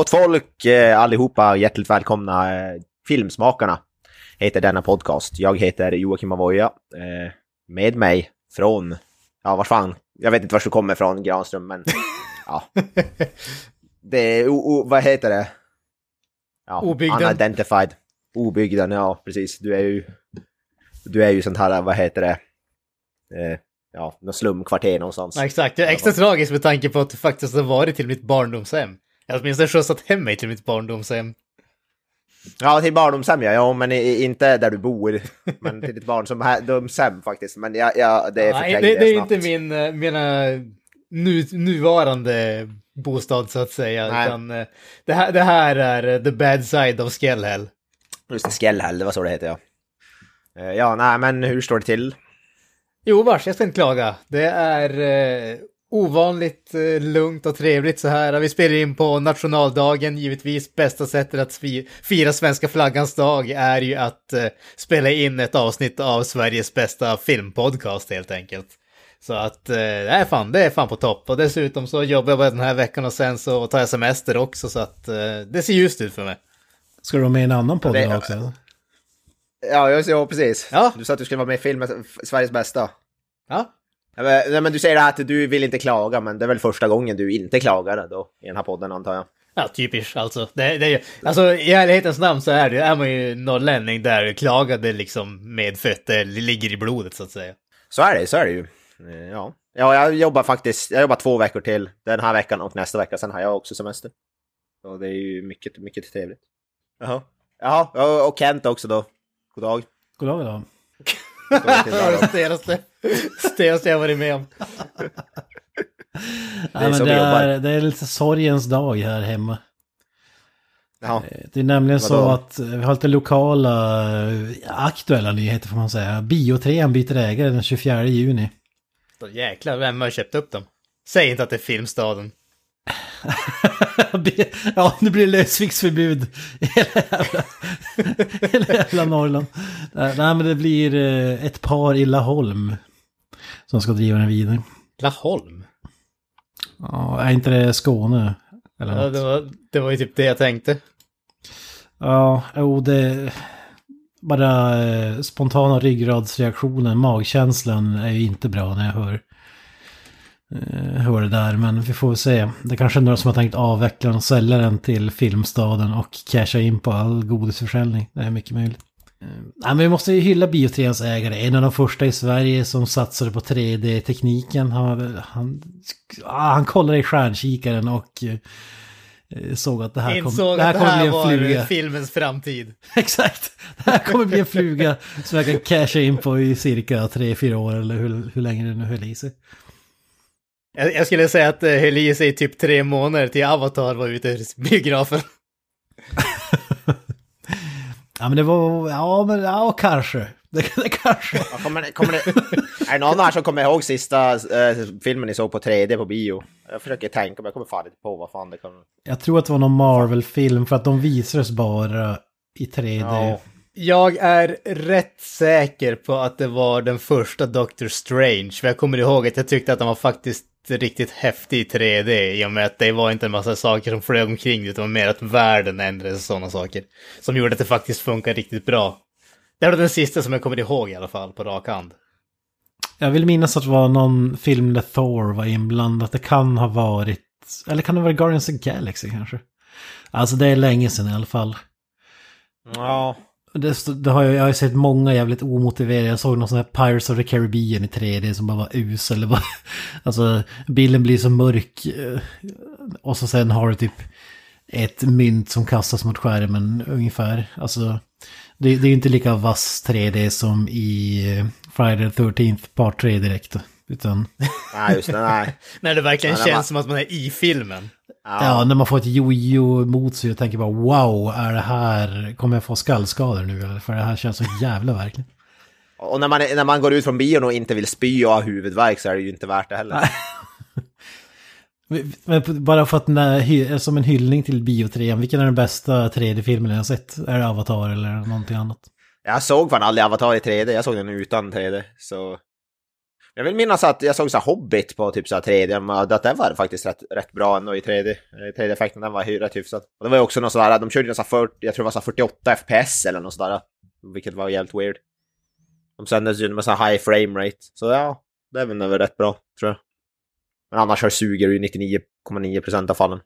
Gott folk eh, allihopa, hjärtligt välkomna. Eh, Filmsmakarna heter denna podcast. Jag heter Joakim Avoya. Eh, med mig från, ja vars fan, jag vet inte var du kommer från Granström, men ja. Det är, o, o, vad heter det? Ja, Obygden. Unidentified. Obygden, ja precis. Du är ju, du är ju sånt här, vad heter det? Eh, ja, något slumkvarter någonstans. Ja, exakt, det är extra tragiskt med tanke på att det faktiskt har varit till mitt barndomshem. Jag har åtminstone skjutsat hem mig till mitt barndomshem. Ja, till barndomshem ja, ja, men inte där du bor. Men till ditt barndomshem faktiskt. Men ja, ja det är Nej, förträngde det, det är snabbt. inte min, eh, mina nu, nuvarande bostad så att säga. Nej. Utan, eh, det, här, det här är eh, the bad side of Skellhäll. Just det, Skellhäll, det var så det heter ja. Ja, nej, men hur står det till? Jo, vars, jag ska inte klaga. Det är eh, ovanligt eh, lugnt och trevligt så här. Vi spelar in på nationaldagen, givetvis. Bästa sättet att fi- fira svenska flaggans dag är ju att eh, spela in ett avsnitt av Sveriges bästa filmpodcast helt enkelt. Så att eh, det är fan, det är fan på topp. Och dessutom så jobbar jag bara den här veckan och sen så tar jag semester också så att eh, det ser ljust ut för mig. Ska du vara med i en annan podd det- också? Ja, ja precis. Ja. Du sa att du skulle vara med i filmen Sveriges bästa. Ja, nej, men du säger att du vill inte klaga, men det är väl första gången du inte klagar då i den här podden antar jag. Ja, typiskt alltså. Det, det, alltså i ärlighetens namn så är det är man ju norrlänning där klagade liksom med fötter ligger i blodet så att säga. Så är det, så är det ju. Eh, Ja, ja jag jobbar faktiskt, jag jobbar två veckor till den här veckan och nästa vecka, sen har jag också semester. Så det är ju mycket, mycket trevligt. Jaha. Jaha, ja, och Kent också då. God dag. God dag. God dag Det var det då. stelaste, stelaste jag varit med om. Ja, är men så det, är, det är lite sorgens dag här hemma. Jaha. Det är nämligen så Vadå? att vi har lite lokala eh, aktuella nyheter får man säga. Biotrean byter ägare den 24 juni. Så jäklar, vem har köpt upp dem? Säg inte att det är Filmstaden. ja, nu blir det lösviktsförbud i hela jävla, hela jävla Norrland. Nej, men det blir eh, ett par i Laholm som ska driva den vidare. Laholm? Ja, är inte det Skåne? Eller Ja, det, var, det var ju typ det jag tänkte. Ja, jo det... Bara eh, spontana ryggradsreaktionen, magkänslan är ju inte bra när jag hör, eh, hör det där. Men vi får se. Det kanske är några som har tänkt avveckla den och sälja den till Filmstaden och casha in på all godisförsäljning. Det är mycket möjligt. Eh, Nej, men vi måste ju hylla Biotreans ägare. En av de första i Sverige som satsade på 3D-tekniken. Han, han, han kollade i stjärnkikaren och eh, såg att det här, kom, Insåg det här att det kommer bli här en fluga. filmens framtid. Exakt! Det här kommer bli en fluga som jag kan casha in på i cirka 3-4 år eller hur, hur länge det nu höll i sig. Jag, jag skulle säga att höll i sig i typ tre månader till Avatar var ute ur biografen. Ja men det var, ja men ja kanske. Det, det kanske. Ja, kommer, det- kommer det, är det någon här som kommer ihåg sista eh, filmen ni såg på 3D på bio? Jag försöker tänka, men jag kommer fan inte på vad fan det kan... Jag tror att det var någon Marvel-film för att de visades bara i 3D. Ja. Jag är rätt säker på att det var den första Doctor Strange. För jag kommer ihåg att jag tyckte att den var faktiskt riktigt häftig i 3D. I och med att det var inte en massa saker som flög omkring. Utan mer att världen ändrades och sådana saker. Som gjorde att det faktiskt funkar riktigt bra. Det var den sista som jag kommer ihåg i alla fall på rak hand. Jag vill minnas att det var någon film där Thor var inblandat. Det kan ha varit, eller kan det vara Guardians of the Galaxy kanske? Alltså det är länge sedan i alla fall. Ja. Det, det har jag, jag har sett många jävligt omotiverade. Jag såg någon sån här Pirates of the Caribbean i 3D som bara var usel. Var- Alltså bilden blir så mörk. eh, Och så sen har du typ ett mynt som kastas mot skärmen ungefär. Alltså det, det är ju inte lika vass 3D som i eh, Friday the 13th Part 3 direkt. Utan Nej, just det, nej. När det verkligen det känns var- som att man är i filmen. Ja. när man får ett jojo mot sig och tänker bara wow, är det här, kommer jag få skallskador nu eller? För det här känns så jävla verkligen. Och när man, när man går ut från bion och inte vill spy och ha huvudvärk så är det ju inte värt det heller. Men bara för att när, som en hyllning till biotrean, vilken är den bästa 3D-filmen jag har sett? Är det Avatar eller någonting annat? Jag såg fan aldrig Avatar i 3D, jag såg den utan 3D. Så... Jag vill minnas att jag såg så här Hobbit på typ så här 3D, att den var faktiskt rätt, rätt bra ändå i 3D. 3D-effekten den var rätt hyfsad. Och det var ju också något sådär, de körde ju så 40, jag tror det var så 48 FPS eller något sådär. Vilket var jävligt weird. De sändes ju med så här high frame rate. Så ja, det är väl väl rätt bra, tror jag. Men annars så suger det ju 99,9% av fallen.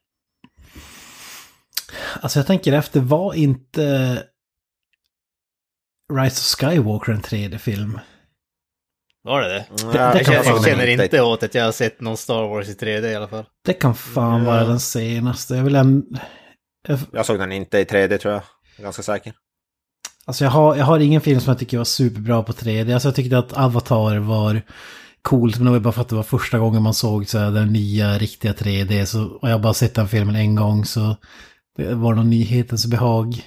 Alltså jag tänker efter, var inte Rise of Skywalker en 3D-film? Var det det? Mm, det jag Jag, jag känner inte åt att jag har sett någon Star Wars i 3D i alla fall. Det kan fan Ja. vara den senaste. Jag vill en... jag- Jag såg den inte i 3D tror jag. Jag är ganska säker. Alltså jag har, jag har ingen film som jag tycker var superbra på 3D. Alltså jag tyckte att Avatar var coolt, men det var bara för att det var första gången man såg så här, den nya riktiga 3D. Så, och jag har bara sett den filmen en gång så det var någon nyhetens behag.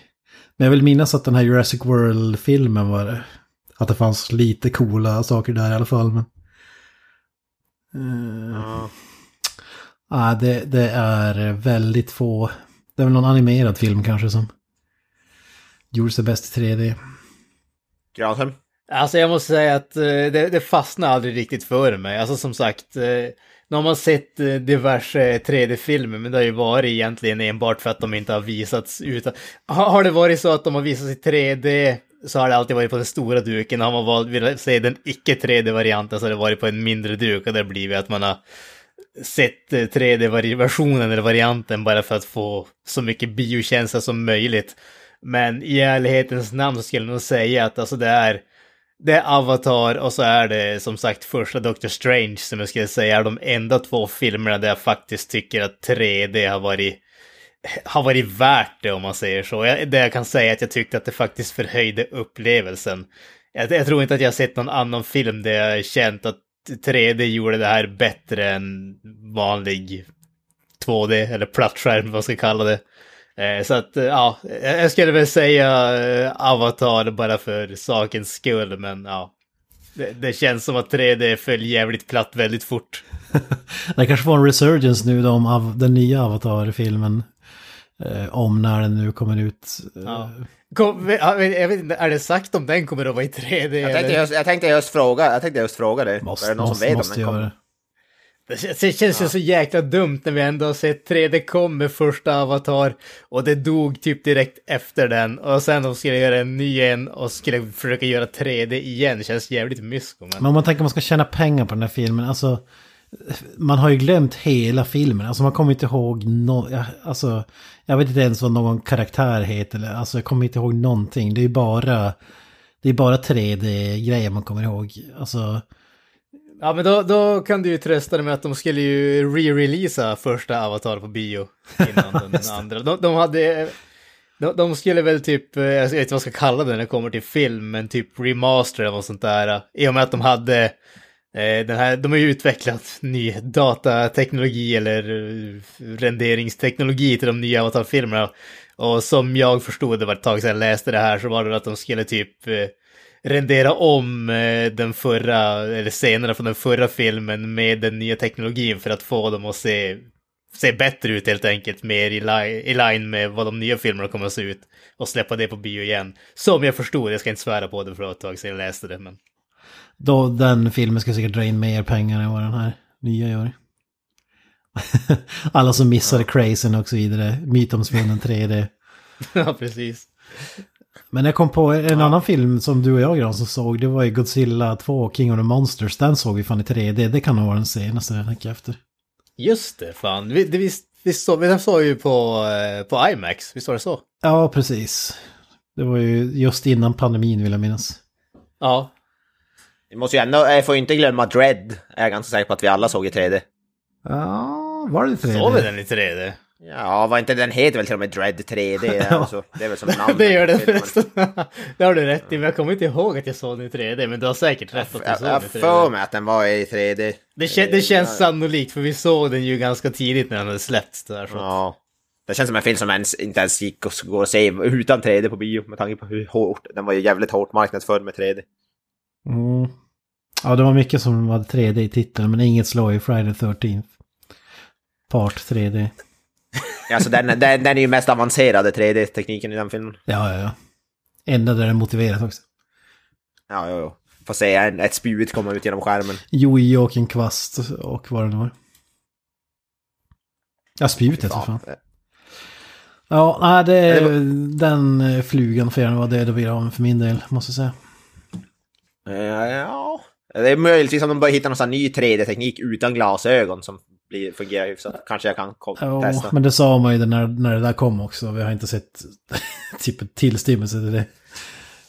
Men jag vill minnas att den här Jurassic World-filmen var det. Att det fanns lite coola saker där i alla fall. Men... Eh, Ja. Ja, det, det är väldigt få. Det är väl någon animerad film kanske som gjorde sig bäst i 3D. Granström? Alltså jag måste säga att eh, det, det fastnade aldrig riktigt för mig. Alltså som sagt, eh, nu har man sett diverse 3D-filmer, men det har ju varit egentligen enbart för att de inte har visats utan... Har, har det varit så att de har visats i 3D så har det alltid varit på den stora duken. Har man valt, vill se den icke 3D-varianten så har det varit på en mindre duk och det har blivit att man har sett eh, 3D-versionen eller varianten bara för att få så mycket biokänsla som möjligt. Men i ärlighetens namn så skulle jag nog säga att alltså det är det är Avatar och så är det som sagt första Doctor Strange som jag skulle säga är de enda två filmerna där jag faktiskt tycker att 3D har varit har varit värt det om man säger så. Jag, det jag kan säga är att jag tyckte att det faktiskt förhöjde upplevelsen. Jag, jag tror inte att jag har sett någon annan film där jag har känt att 3D gjorde det här bättre än vanlig 2D eller plattskärm, vad man ska kalla det. Eh, så att, eh, ja, jag skulle väl säga eh, Avatar bara för sakens skull, men ja. Det, det känns som att 3D föll jävligt platt väldigt fort. Det kanske var en resurgence nu då om av den nya Avatar-filmen. Eh, om när den nu kommer ut. Eh, Ja. Kom, jag vet inte, är det sagt om den kommer att vara i 3D? Jag tänkte, just, jag tänkte just fråga, jag tänkte just fråga det. Måste, är det någon måste, som vet måste om den kommer? det. Det känns, det ju så jäkla dumt när vi ändå har sett 3D kom med första Avatar och det dog typ direkt efter den och sen de skulle göra en ny en och skulle försöka göra 3D igen. känns jävligt mysko. Men... Men om man tänker att man ska tjäna pengar på den här filmen, alltså. Man har ju glömt hela filmen, alltså man kommer inte ihåg no, alltså, jag vet inte ens vad någon karaktär heter, eller, alltså jag kommer inte ihåg någonting. Det är bara, det är bara 3D-grejer man kommer ihåg. Alltså, Ja men då, då kan du ju trösta dig med att de skulle ju re-releasa första Avatar på bio innan den andra. De, de hade... De, de skulle väl typ, eh, jag vet inte vad jag ska kalla det när det kommer till film, men typ remaster eller något sånt där. I och med att de hade Eh, den här, de har ju utvecklat ny datateknologi eller eh, renderingsteknologi till de nya Avatar-filmerna. Och som jag förstod, det var ett tag sedan jag läste det här, så var det att de skulle typ eh, rendera om den förra, eller scenerna från den förra filmen med den nya teknologin för att få dem att se, se bättre ut helt enkelt, mer i, li i line med vad de nya filmerna kommer att se ut. Och släppa det på bio igen. Som jag förstod, jag ska inte svära på det för ett tag sedan jag läste det, men då den filmen ska säkert dra in mer pengar än vad den här nya gör. Alla som missade Crazen och så vidare, mytomspunnen 3D. ja, precis. Men jag kom på en annan film som du och jag Gran, som såg, det var ju Godzilla 2, King of the Monsters. Den såg vi fan i 3D, det kan nog vara den senaste jag tänker efter. Just det, fan. Vi, det, visst, visst så, vi såg ju på, eh, på IMAX, visst var det så? Ja, precis. Det var ju just innan pandemin vill jag minnas. Ja. Vi måste ju ändå, jag får ju inte glömma Dread. Jag är ganska säker på att vi alla såg i 3D. Ja, var det 3D? Såg vi den i 3D? Ja, var inte den heter väl till och med Dread 3D? alltså, det är väl som namnet. det gör filmen. förresten. det har du rätt i, men jag kommer inte ihåg att jag såg den i 3D, men du har säkert rätt att du Jag såg jag den i 3D. för mig att den var i 3D. Det, kä- det känns sannolikt, för vi såg den ju ganska tidigt när den hade släppts där. Så. Ja. Det känns som en film som ens, inte ens gick att gå och se utan 3D på bio med tanke på hur hårt, den var ju jävligt hårt marknadsförd med 3D. Mm. Ja, det var mycket som hade 3D i titeln, men inget slår i Friday the 13th. Part 3D. Alltså den, den, den är ju mest avancerade 3D-tekniken i den filmen. Ja, ja, ja. Enda där det är motiverat också. Ja, jo, jo. får se en, ett spjut komma ut genom skärmen. Joakim Kvast och vad det nu var. Ja, spjutet för fan. Ja, nej, det den eh, flugan får gärna vara död och vira för min del, måste jag säga. Eh, Ja, det är möjligtvis om de börjar hitta någon sån här ny 3D-teknik utan glasögon som blir, fungerar hyfsat. Kanske jag kan Ja, testa. men det sa man ju när, när det där kom också. Vi har inte sett typ tillstymmelse till det.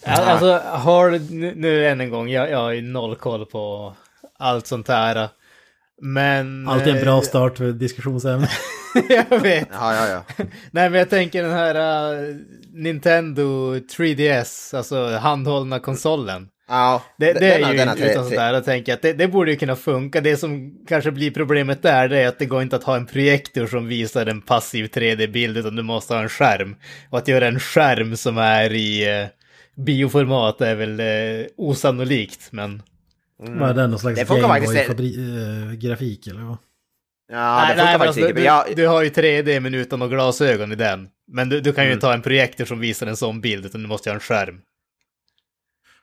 Ja, Alltså, har nu, nu än en gång, jag, jag har ju noll koll på allt sånt här. Men... Alltid en bra eh, start för diskussionsämne. jag vet. Ja, ja, ja. Nej, men jag tänker den här uh, Nintendo 3DS, alltså handhållna konsolen. Ja Det, det är den- ju den har utan sånt där, jag tänker att det, det borde ju kunna funka. Det som kanske blir problemet där, det är att det går inte att ha en projektor som visar en passiv 3D-bild, utan du måste ha en skärm. Och att göra en skärm som är i uh, bioformat är väl uh, osannolikt, men... Vad är det? Någon slags Det funkar faktiskt- Gameboy-grafik eller vad? Ja, det nej, funkar men faktiskt alltså, inte. du, Jag, du har ju 3D men utan några glasögon i den. Men du, du kan ju Mm. inte ha en projektor som visar en sån bild, utan du måste ha en skärm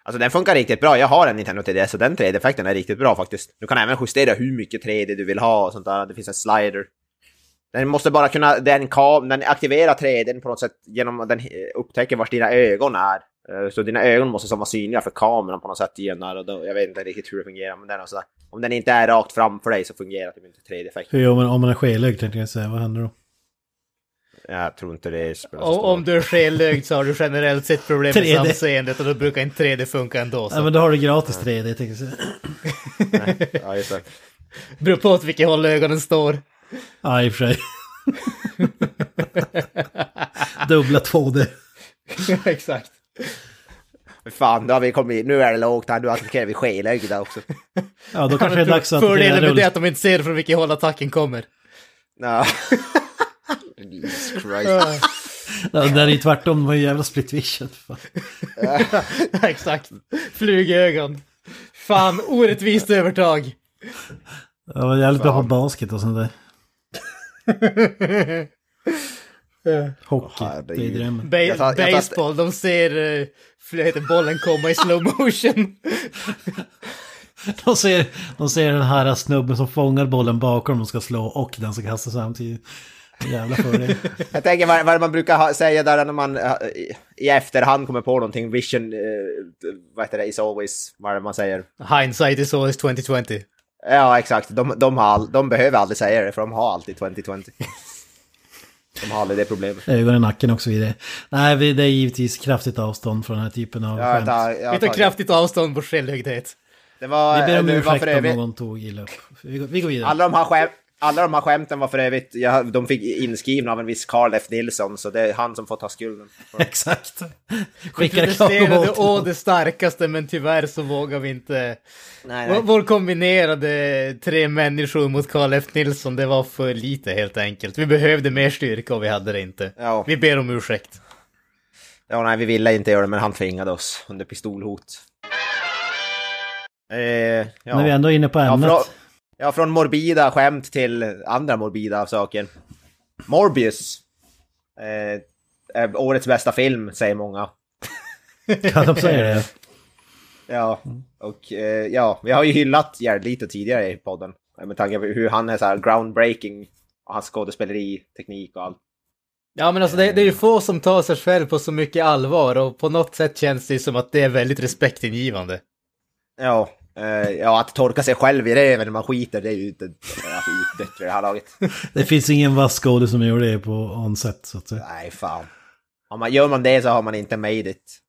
alltså den funkar riktigt bra. Jag har en Nintendo 3DS och den 3D-effekten är riktigt bra faktiskt. Du kan även justera hur mycket 3D du vill ha och sånt där. Det finns en slider. Den måste bara kunna, den, kam, den aktiverar 3D på något sätt genom att den eh, upptäcker var dina ögon är. Eh, så dina ögon måste som vara synliga för kameran på något sätt genom där. Och då, jag vet inte riktigt hur det fungerar, men den är sådär. Om den inte är rakt framför dig så fungerar det inte 3D-effekten. Hur gör man om man är skelögd tänkte jag säga, vad händer då? Jag tror inte det spelar så om du är skellögd så har du generellt sett problem med 3D. samseendet och då brukar inte 3D funka ändå. Så. Ja men då har du gratis 3D tänkte jag säga. Ja, just det. Beror på åt vilket håll ögonen står. Ja i och för sig. Dubbla 2D. Exakt. Fan, då har vi kommit, nu är det lågt här, nu attackerar vi skelögda också. Ja då kanske det är dags att Fördelen med det är att de inte ser från vilket håll attacken kommer. Ja. Jesus Christ. Ja, det där är ju tvärtom, de har ju jävla split vision. Fan. Exakt. Flugögon. Fan, orättvist övertag. Jag var jävligt bra på basket och sånt där. Hockey, herregud. det är drömmen. Ba- Jag tar- jag tar- baseball, de ser uh, bollen komma i slow motion. De ser, de ser den här snubben som fångar bollen bakom de ska slå och den som kastar samtidigt. Jävla fördel. Jag tänker vad, vad man brukar ha, säga där när man eh, i, i efterhand kommer på någonting, vision, eh, vad heter det, is always, vad är det man säger? Hindsight is always 2020. Ja, exakt. De, de, har, de behöver aldrig säga det, för de har alltid 2020. De har aldrig det problemet. Ögon i nacken och så vidare. Nej, det är givetvis kraftigt avstånd från den här typen av Ja, skämt. tar, jag Vi tar tar- kraftigt avstånd på självhögdhet. Det var, Vi ber om var ursäkt om någon tog illa upp. Vi går, vi går vidare. alla de här skämt, alla de här skämten var för övrigt, ja, de fick inskrivna av en viss Carl F. Nilsson, så det är han som får ta skulden. Exakt. Protesterade klagomål. å det starkaste men tyvärr så vågar vi inte. Nej, Vår, vår kombinerade tre människor mot Carl F Nilsson, det var för lite helt enkelt. Vi behövde mer styrka och vi hade det inte. Ja. Vi ber om ursäkt. Ja, nej, vi ville inte göra det, men han tvingade oss under pistolhot. Eh, ja. När vi ändå är inne på Ja, ämnet. från, ja, från morbida skämt till andra morbida saker. Morbius. Eh, är årets bästa film, säger många. Kan de säga det? Ja, och eh, ja, vi har ju hyllat Jared Leto tidigare i podden. Med tanke på hur han är så här groundbreaking. Och hans skådespeleri, teknik och allt. Ja men alltså det, det är ju få som tar sig själv på så mycket allvar och på något sätt känns det som att det är väldigt respektingivande. Ja, ja, att torka sig själv i röven när man skiter, det är ju inte alltså, utdött vid det här laget. Det finns ingen vass skådis som gör det på onset så att säga. Nej, fan. Om man, gör man det så har man inte made it.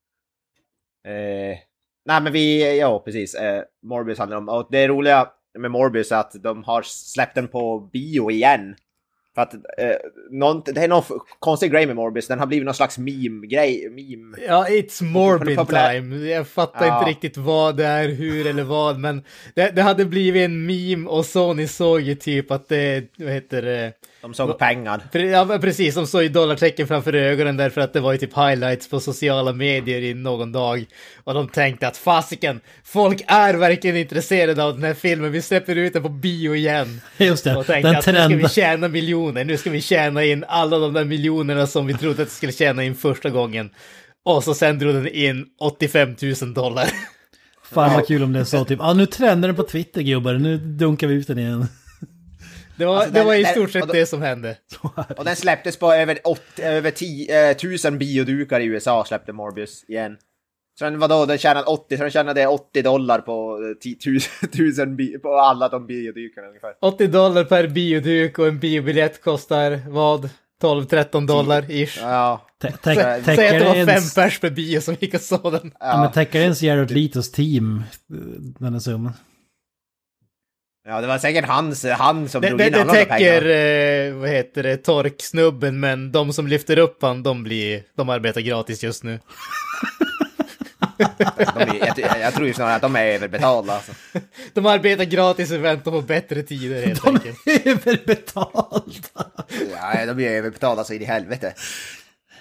Eh, nej, men vi, ja precis. Eh, Morbius handlar om, och det roliga med Morbius är att de har släppt den på bio igen. För att eh, någon, det är någon konstig grej med Morbius, den har blivit någon slags meme-grej. Meme. Ja, it's Morbid time. Jag fattar Ja. inte riktigt vad det är, hur eller vad, men det, det hade blivit en meme och Sony såg ju typ att det, vad heter det, De såg pengar. Ja, precis, de såg ju dollartecken framför ögonen därför att det var ju typ highlights på sociala medier i någon dag. Och de tänkte att fasiken, folk är verkligen intresserade av den här filmen, vi släpper ut den på bio igen. Just det, Och tänkte den att nu ska vi trenden. tjäna miljoner, nu ska vi tjäna in alla de där miljonerna som vi trodde att vi skulle tjäna in första gången. Och så sen drog den in 85 000 dollar. Fan vad kul om det är så typ, ja ah, nu trendar den på Twitter gubbar, nu dunkar vi ut den igen. Det var, Alltså, det den- var i stort sett det som hände. Och den släpptes på över, 80, över 10, eh, 1000 biodukar i USA släppte Morbius igen. Så den, vadå, den tjänade 80, så den tjänade 80 dollar på eh, 10 000, 1000 bi, på alla de biodukarna ungefär. 80 dollar per bioduk och en biobiljett kostar vad? 12-13 dollar ish. Ja, Säg att Täcker det var fem pers per bio som gick och såg den. ja, men ja, täcker det ens Jared Letos team, eh, den här summan? Ja, det var säkert hans, han som Det, drog det, in det alla de täcker, pengarna. eh, vad heter det, torksnubben, men de som lyfter upp han, de blir, de arbetar gratis just nu. De är, jag, jag tror ju snarare att de är överbetalda. Alltså. De arbetar gratis och väntar på bättre tider helt enkelt. Överbetalda! Ja, de är överbetalda så in i helvete.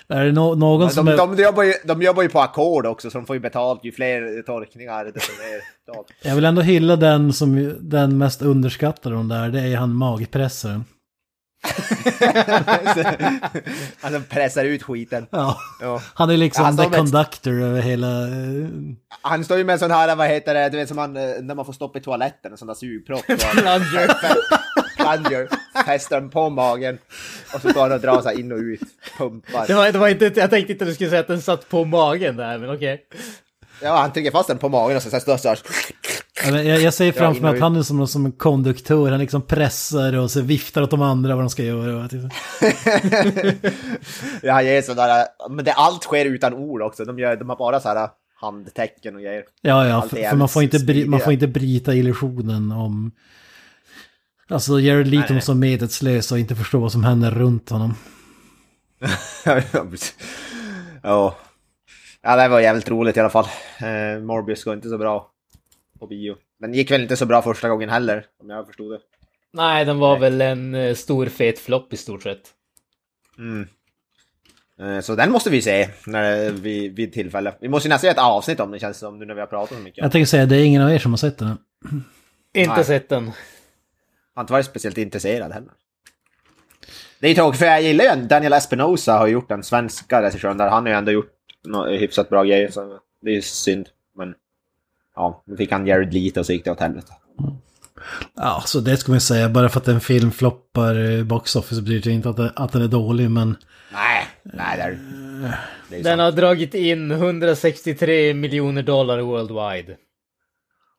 Är det no någon som De, är... de, jobbar ju, de jobbar ju på ackord också, så de får ju betalt ju fler torkningar desto mer betalt. Jag vill ändå hylla den som den mest underskattade de där, det är han magpressaren. alltså pressar ut skiten. Ja. Ja. Han är liksom Ja, han the står med conductor över hela... eh, Han står ju med en sån här, vad heter det, du vet som man, eh, när man får stopp i toaletten, en sån där sugpropp. Plunger, fäster den på magen. Och så står han och drar så här in och ut, pumpar. Det var, det var inte, jag tänkte inte att du skulle säga att den satt på magen där, men okej. Ja, han trycker fast den på magen och så, så står så här. Ja, men Jag, jag ser framför mig att han är som, som en konduktör, han liksom pressar och så viftar åt de andra vad de ska göra. och Ja, han ger sådär, men det, allt sker utan ord också. De, gör, de har bara så här handtecken och grejer. Ja, ja, för, för man, får inte bry, man får inte bryta illusionen om... Alltså Jared Leto Nej. som medvetslös och inte förstå vad som händer runt honom. ja. Ja, det var jävligt roligt i alla fall. Eh, Morbius går inte så bra på bio. Den gick väl inte så bra första gången heller, om jag förstod det. Nej, den var väl en eh, stor fet flopp i stort sett. Mm. Eh, Så den måste vi se när vi, vid tillfälle. Vi måste ju nästan göra ett avsnitt om det känns som nu när vi har pratat så mycket. Jag tänker säga, det är ingen av er som har sett den. Inte Nej. sett den. Har inte varit speciellt intresserad heller. Det är ju tråkigt för jag gillar ju en- Daniel Espinosa har gjort den svenska regissören där. Han har ju ändå gjort hyfsat bra grejer så det är ju synd. Men ja, nu fick han Jared Leto och så gick det åt helvete. Ja, så det ska man säga. Bara för att en film floppar box office betyder det inte att, det, att den är dålig, men... Nej, nej det är det. är Den sant. har dragit in 163 miljoner dollar worldwide.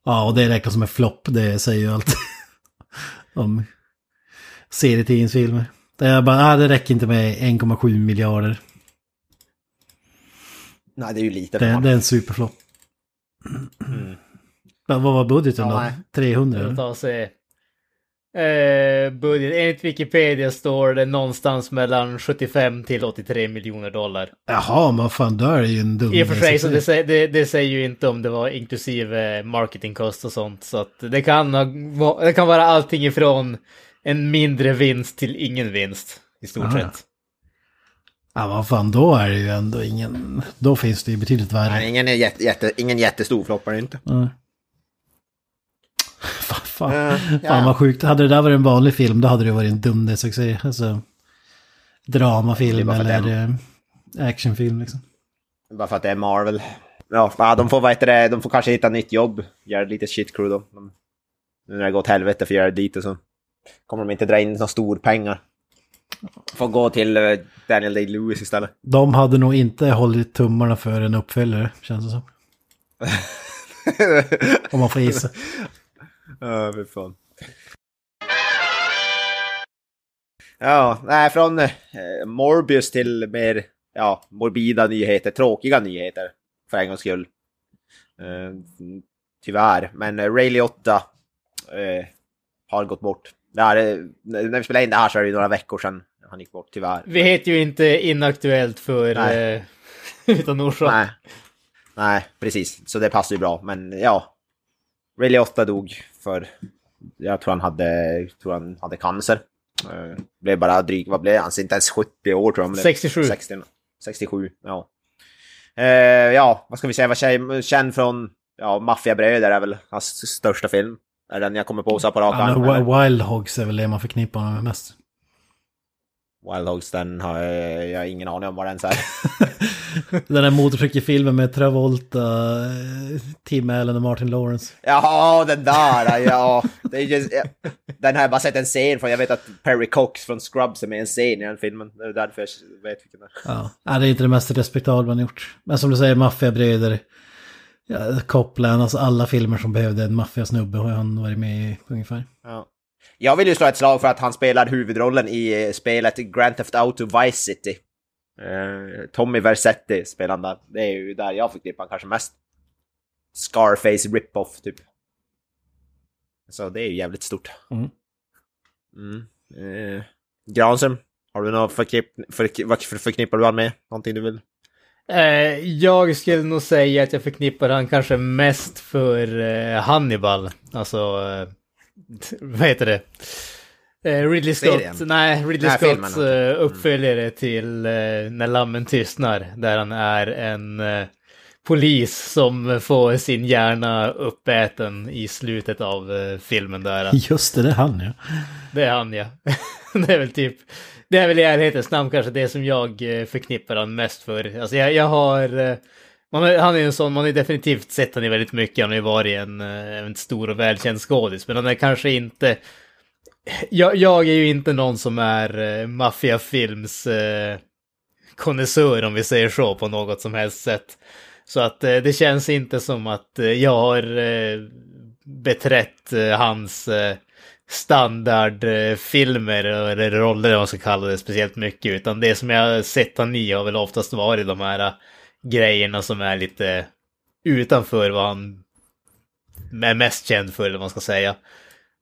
Ja, och det räknas som en flopp, det säger ju allt. Om serietidningsfilmer. Det är bara, nej, det räcker inte med 1,7 miljarder. Nej, det är ju lite. Det, det är en superflopp. Vad vad var budgeten Ja, då? nej. 300? Jag eller? tar se. Eh, budget. Enligt Wikipedia står det någonstans mellan 75 till 83 miljoner dollar. Jaha, men vad fan, då är det ju en dum I och för sig, så det, det, det säger ju inte om det var inklusive marketingkost och sånt. Så att det kan, ha, det kan vara allting ifrån en mindre vinst till ingen vinst. I stort Ah. sett. Ja, vad fan, då är det ju ändå ingen... Då finns det ju betydligt värre. Nej, ingen, är jätte, jätte, ingen jättestor flopp är det inte. Nej. Fan, fan. Eh, ja. fan vad sjukt. Hade det där varit en vanlig film då hade det varit en dundersuccé. Alltså, dramafilm eller eh, actionfilm liksom. Bara för att det är Marvel. Ja, de får, vad heter det, de får kanske hitta nytt jobb. Göra lite shit crew då. De, nu när det går åt helvete för att göra dit och så kommer de inte dra in så stor pengar. Får gå till eh, Daniel Day-Lewis istället. De hade nog inte hållit tummarna för en uppföljare, känns det som. Om man får gissa. Ja, fy fan. Ja, nej, från eh, Morbius till mer ja, morbida nyheter, tråkiga nyheter för en gångs skull. Eh, tyvärr, men eh, Ray Liotta eh, har gått bort. Här, är- när vi spelade in det här så är det ju några veckor sedan han gick bort, tyvärr. Vi heter ju inte inaktuellt för... Nej. Eh, utan orsak. Nej. Nej, precis. Så det passar ju bra. Men ja. Ray Liotta dog för... Jag tror han hade, tror han hade cancer. Uh, blev bara dryg... Vad blev han? Inte ens 70 år tror jag. han blev. 67. 60, 67, ja. Eh, ja, vad ska vi säga? Vad känd, känd från... Ja, Maffiabröder är väl hans största film. Är den jag kommer på så på rak arm. Wild Hogs är väl det man förknippar honom med mest. Wild Hogs, den har jag, jag har ingen aning om vad den är. Den där motorcykelfilmen med Travolta, Tim Allen och Martin Lawrence. Ja, den där, ja. Det är just, ja. Den har jag bara sett en scen från. Jag vet att Perry Cox från Scrubs är med i en scen i den filmen. Det är därför jag vet vilken det är. Ja, det är inte det mest respektabla man gjort. Men som du säger, maffiabröder, ja, Copland, alltså alla filmer som behövde en maffiasnubbe har han varit med i ungefär. Ja. Jag vill ju slå ett slag för att han spelar huvudrollen i eh, spelet Grand Theft Auto Vice City. Eh, Tommy Versetti där. Det är ju där jag förknippar han kanske mest. Scarface rip-off typ. Så det är ju jävligt stort. Mm. Mm. Eh, Granström, har du något förknipp, för, förknippar du han med? Någonting du vill? Eh, jag skulle nog säga att jag förknippar han kanske mest för eh, Hannibal. Alltså, vad heter det? Eh, Ridley Scott, Serien? nej, Ridley Nej, Scotts okej. eh, uppföljare till eh, När lammen tystnar. Där han är en eh, polis som får sin hjärna uppäten i slutet av eh, filmen där. Just det, det är han ja. Det är han ja. det är väl typ, det är väl i ärlighetens namn kanske det som jag förknippar han mest för. Alltså jag, jag har, man han är en sån, man har definitivt sett han i väldigt mycket, han har ju varit en, en stor och välkänd skådis, men han är kanske inte, jag, jag är ju inte någon som är eh, maffiafilms eh, konnässör om vi säger så på något som helst sätt. Så att eh, det känns inte som att eh, jag har eh, beträtt eh, hans eh, standardfilmer eh, eller roller om vad man ska kalla det speciellt mycket. Utan det som jag har sett han i har väl oftast varit de här eh, grejerna som är lite utanför vad han är mest känd för eller vad man ska säga.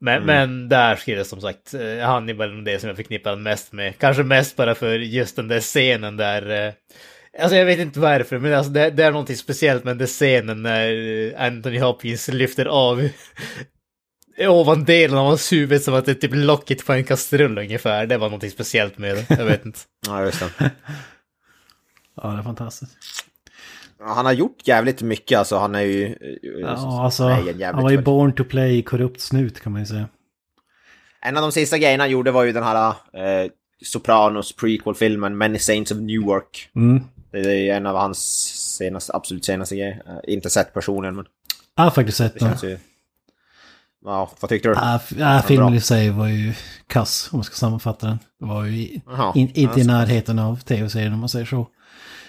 Men, men där skulle jag som sagt, eh, Hannibal det som jag förknippar mest med. Kanske mest bara för just den där scenen där eh, Alltså jag vet inte varför, men alltså det, det är någonting speciellt med den scenen när eh, Anthony Hopkins lyfter av ovandelen av hans huvud som att det är typ locket på en kastrull ungefär. Det var någonting speciellt med det, jag vet inte. Ja, just det. Ja, det är fantastiskt. Han har gjort jävligt mycket alltså. Han är ju... eh, Ja, alltså, nej, en jävligt han var ju born to play korrupt snut kan man ju säga. En av de sista grejerna han gjorde var ju den här eh, Sopranos prequel-filmen Many Saints of Newark. Mm. Det är en av hans senaste, absolut senaste grejer. Eh, inte sett personen men Jag har faktiskt sett den. ju... Ja, vad tyckte du? Ja, ja, filmen i sig var ju kass om man ska sammanfatta den. Det var ju i- Jaha. in, inte i närheten av tv-serien om man säger så.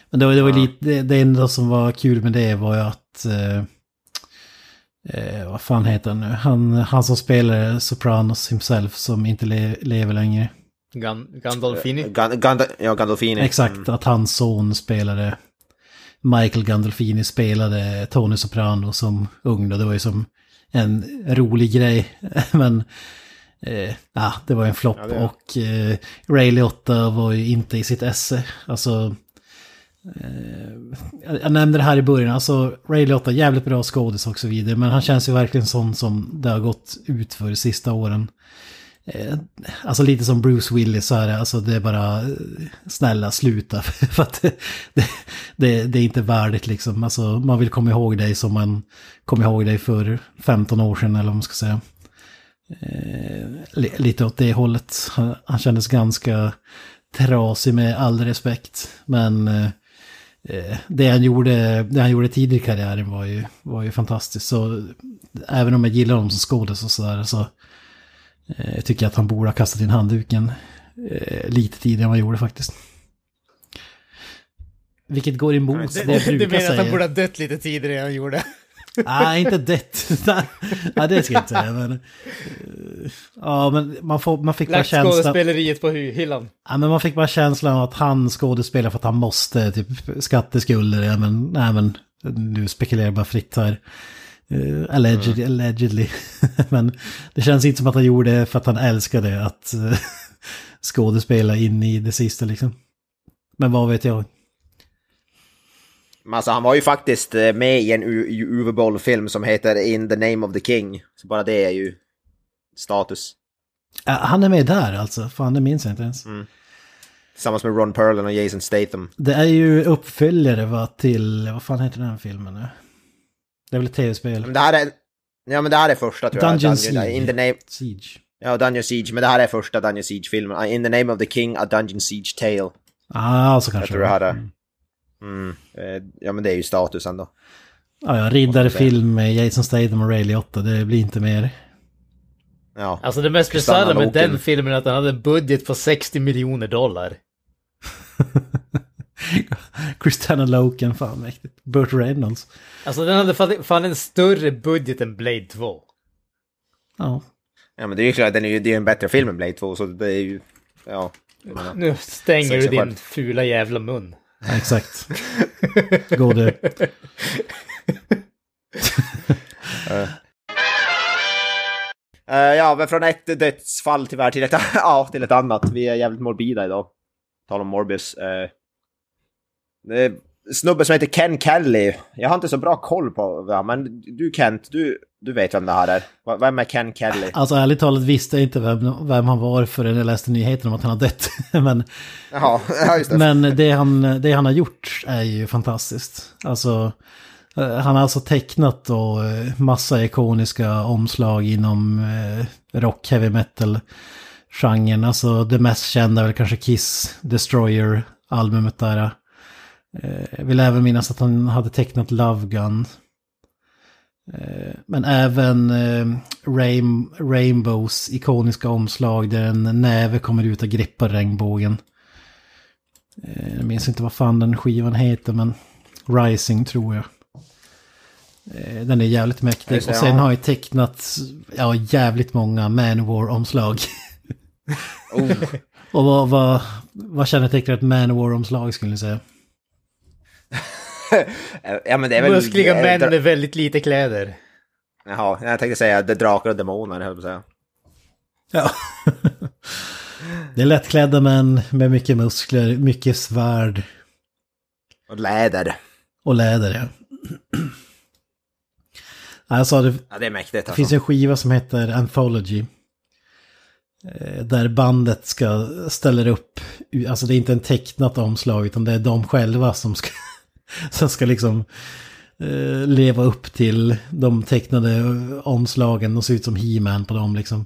Men det var, det var lite, det, enda som var kul med det var ju att... Eh, eh, vad fan heter han nu? Han, han som spelar Sopranos himself som inte le, lever längre. Gan, Gandolfini? Gan, Gan, ja, Gandolfini. Exakt, Mm. att hans son spelade... Michael Gandolfini spelade Tony Soprano som ung då. Det var ju som en rolig grej. Men eh, ja, det var en flopp. Ja, och eh, Ray Liotta var ju inte i sitt esse. Alltså... Eh, jag- nämnde det här i början, alltså Ray Liotta, jävligt bra skådis och så vidare. Men han känns ju verkligen sån som det har gått ut för de sista åren. Eh, Alltså lite som Bruce Willis så här, alltså det är bara eh, snälla sluta. För att det, det, det, är inte värdigt liksom. Alltså man vill komma ihåg dig som man kom ihåg dig för 15 år sedan eller vad man ska säga. Eh, lite åt det hållet. Han, han kändes ganska trasig med all respekt. Men eh, det, han gjorde, det han gjorde tidigare i karriären var ju, var ju fantastiskt. Så även om jag gillar honom som skådis och sådär så Eh, Jag tycker att han borde ha kastat in handduken eh, lite tidigare än vad han gjorde faktiskt. Vilket går emot det, jag Du brukar menar att han säga. borde ha dött lite tidigare än han gjorde? Nej, inte det. Nej, det ska jag inte säga. Men, eh, ja, men man, får, man fick bara Lagt känslan... skådespeleriet på hy- hyllan. Ja, men man fick bara känslan att han skådespelar för att han måste, typ skatteskulder. Ja, men, nej, men nu spekulerar jag bara fritt här. Uh, allegedly, allegedly. men det känns inte som att han gjorde det för att han älskade att uh, skådespela in i det sista liksom. Men vad vet jag? Men alltså han var ju faktiskt eh, med i en Uwe Boll-film som heter In the Name of the King. Så bara det är ju status. Ja, han är med där alltså, fan det minns jag inte ens. Tillsammans med Ron Perlin och Jason Statham. Det är ju uppföljare va, till, vad fan heter den här filmen nu? Det är väl ett tv-spel? Det här är... Ja men det här är första tror jag. Dungeon Siege. In the name... Siege. Ja, Dungeon Siege. Men det här är första Dungeon Siege-filmen. In the Name of the King, A Dungeon Siege Tale. Ah, så kanske Jag tror det här är... Mm. Mm. Eh, ja, men det är ju statusen då. Ja, ja, riddarfilm med Jason Statham och Ray Liotta, det blir inte mer. Ja. Alltså det mest bisarra med den filmen är att den hade en budget på 60 miljoner dollar. Christiana Loken, fan mäktigt. Burt Reynolds. Alltså den hade fan, en större budget än Blade 2. Ja. ja, men det är ju klart, den är ju, det är ju en bättre film än Blade 2, så det är ju... Ja. Nu stänger du din fula jävla mun. Ja, Exakt. Gå du. Eh, ja, men från ett dödsfall tyvärr till ett, ja, till ett annat. Vi är jävligt morbida idag. Tal om Morbius. Uh, det är snubbe som heter Ken Kelly. Jag har inte så bra koll på honom, men du Kent, du, du vet vem det här är. Vem är Ken Kelly? Alltså ärligt talat visste jag inte vem, vem han var förrän jag läste nyheten om att han har dött. men Jaha, ja just det. men det, han, det han har gjort är ju fantastiskt. Alltså, eh, han har alltså tecknat då eh, massa ikoniska omslag inom eh, rock, heavy metal genren. Alltså det mest kända är väl kanske Kiss, Destroyer, albumet där. Jag vill även minnas att han hade tecknat Love Gun. Eh, Men även eh, Rain, Rainbows ikoniska omslag där en näve kommer ut och grippar regnbågen. Eh, Jag minns inte vad fan den skivan heter men Rising tror jag. Den är jävligt mäktig. Och sen har jag tecknat ja, jävligt många Manowar-omslag. Oh. Och vad, vad, vad kännetecknar ett Manowar-omslag skulle ni säga? ja men det är väl... Muskliga det män med väldigt lite kläder. Jaha, jag tänkte säga det är drakar och demoner, höll jag säga. Ja. det är lättklädda män med mycket muskler, mycket svärd Och läder. och läder. Ja. Ja, Jag sa det, Ja, det är mäktigt det alltså. finns en skiva som heter Anthology. eh, Där bandet ska ställer upp, alltså det är inte en tecknat omslag utan det är de själva som ska, som ska liksom eh, leva upp till de tecknade omslagen. De ser ut som He-Man på dem liksom.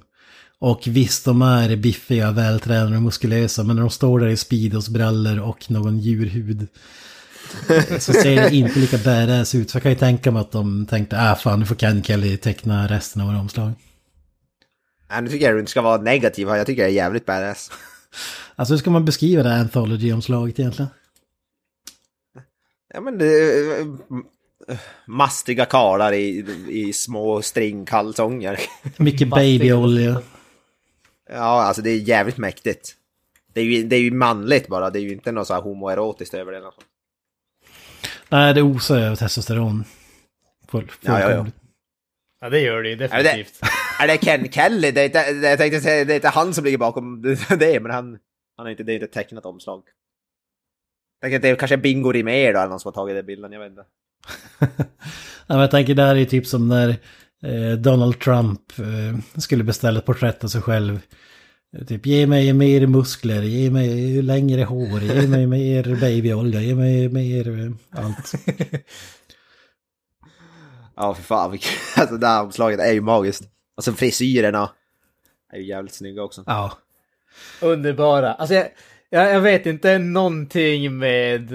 Och visst, de är biffiga, vältränade och muskulösa, men när de står där i Speedos brallor och någon djurhud så ser det inte lika badass ut. Så jag kan ju tänka mig att de tänkte, äh fan, nu får Ken Kelly teckna resten av våra omslag. Nej, nu tycker jag du inte ska vara negativ. Jag tycker det är jävligt badass. Alltså hur ska man beskriva det här Anthology-omslaget egentligen? Ja men det... är, eh, Mastiga karlar i, i små stringkalsonger. Mycket babyolja. Ja, alltså det är jävligt mäktigt. Det är ju, det är ju manligt bara, det är ju inte något så här homoerotiskt över det. något. Nej, det osar över testosteron. Full, Ja, ja, ja. fullkomligt. Ja, det gör det ju Är det, definitivt. är det Ken Kelly? Det är inte, det, jag tänkte säga, det är inte han som ligger bakom det, men han, han är inte, det är inte tecknat omslag. Tänker att det är kanske Bingo Rimér då, eller någon som har tagit den bilden, jag vet inte. Ja, men jag tänker det här är typ som när eh, Donald Trump eh, skulle beställa ett porträtt av sig själv. Eh, Typ ge mig mer muskler, ge mig längre hår, ge mig mer babyolja, ge mig mer allt. Ja, för fan. Alltså det här omslaget är ju magiskt. Och sen frisyrerna är ju jävligt snygga också. Ja. Underbara. Alltså jag, jag, jag vet inte någonting med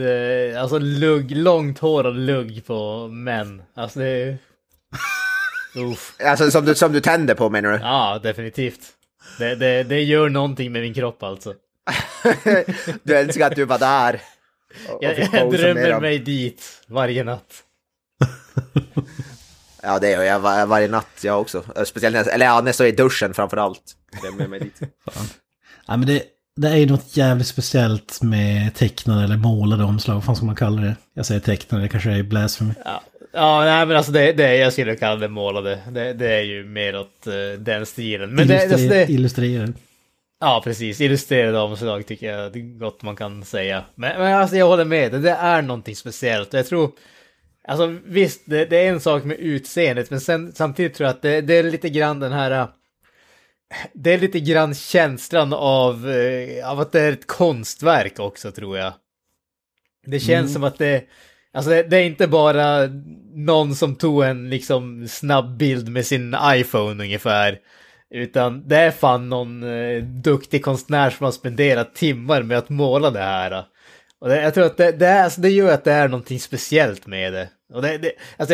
eh, alltså lugg, långt hår och lugg på män. Alltså det är... Uff. Alltså som du, som du tänder på menar du? Ja, definitivt. Det, det, det gör någonting med min kropp alltså. du önskar att du var där. Och, och Jag, drömmer mig dit varje natt. Ja, det gör jag var, varje natt jag också. Speciellt när jag, eller ja, när jag står i duschen framför allt. Drömmer mig dit. ja men det, det är ju något jävligt speciellt med tecknade eller målade omslag, vad fan ska man kalla det? Jag säger tecknade, det kanske är blasphemy. Ja, ja nej men alltså det, det jag skulle kalla det målade. Det, det är ju mer åt eh, den stilen. Men det, alltså det, Illustrerade. Ja, precis. Illustrerade omslag tycker jag det är gott man kan säga. Men, men alltså jag håller med, det, det är någonting speciellt. Jag tror, alltså visst, det, det är en sak med utseendet, men sen, samtidigt tror jag att det, det är lite grann den här... Det är lite grann känslan av, eh, av att det är ett konstverk också, tror jag. Det känns som att det, alltså det, det är inte bara någon som tog en liksom snabb bild med sin iPhone ungefär. Utan det är fan någon eh, duktig konstnär som har spenderat timmar med att måla det här. Och Och det, jag tror att det, det, är, alltså det gör att det är någonting speciellt med det. Och det, det, alltså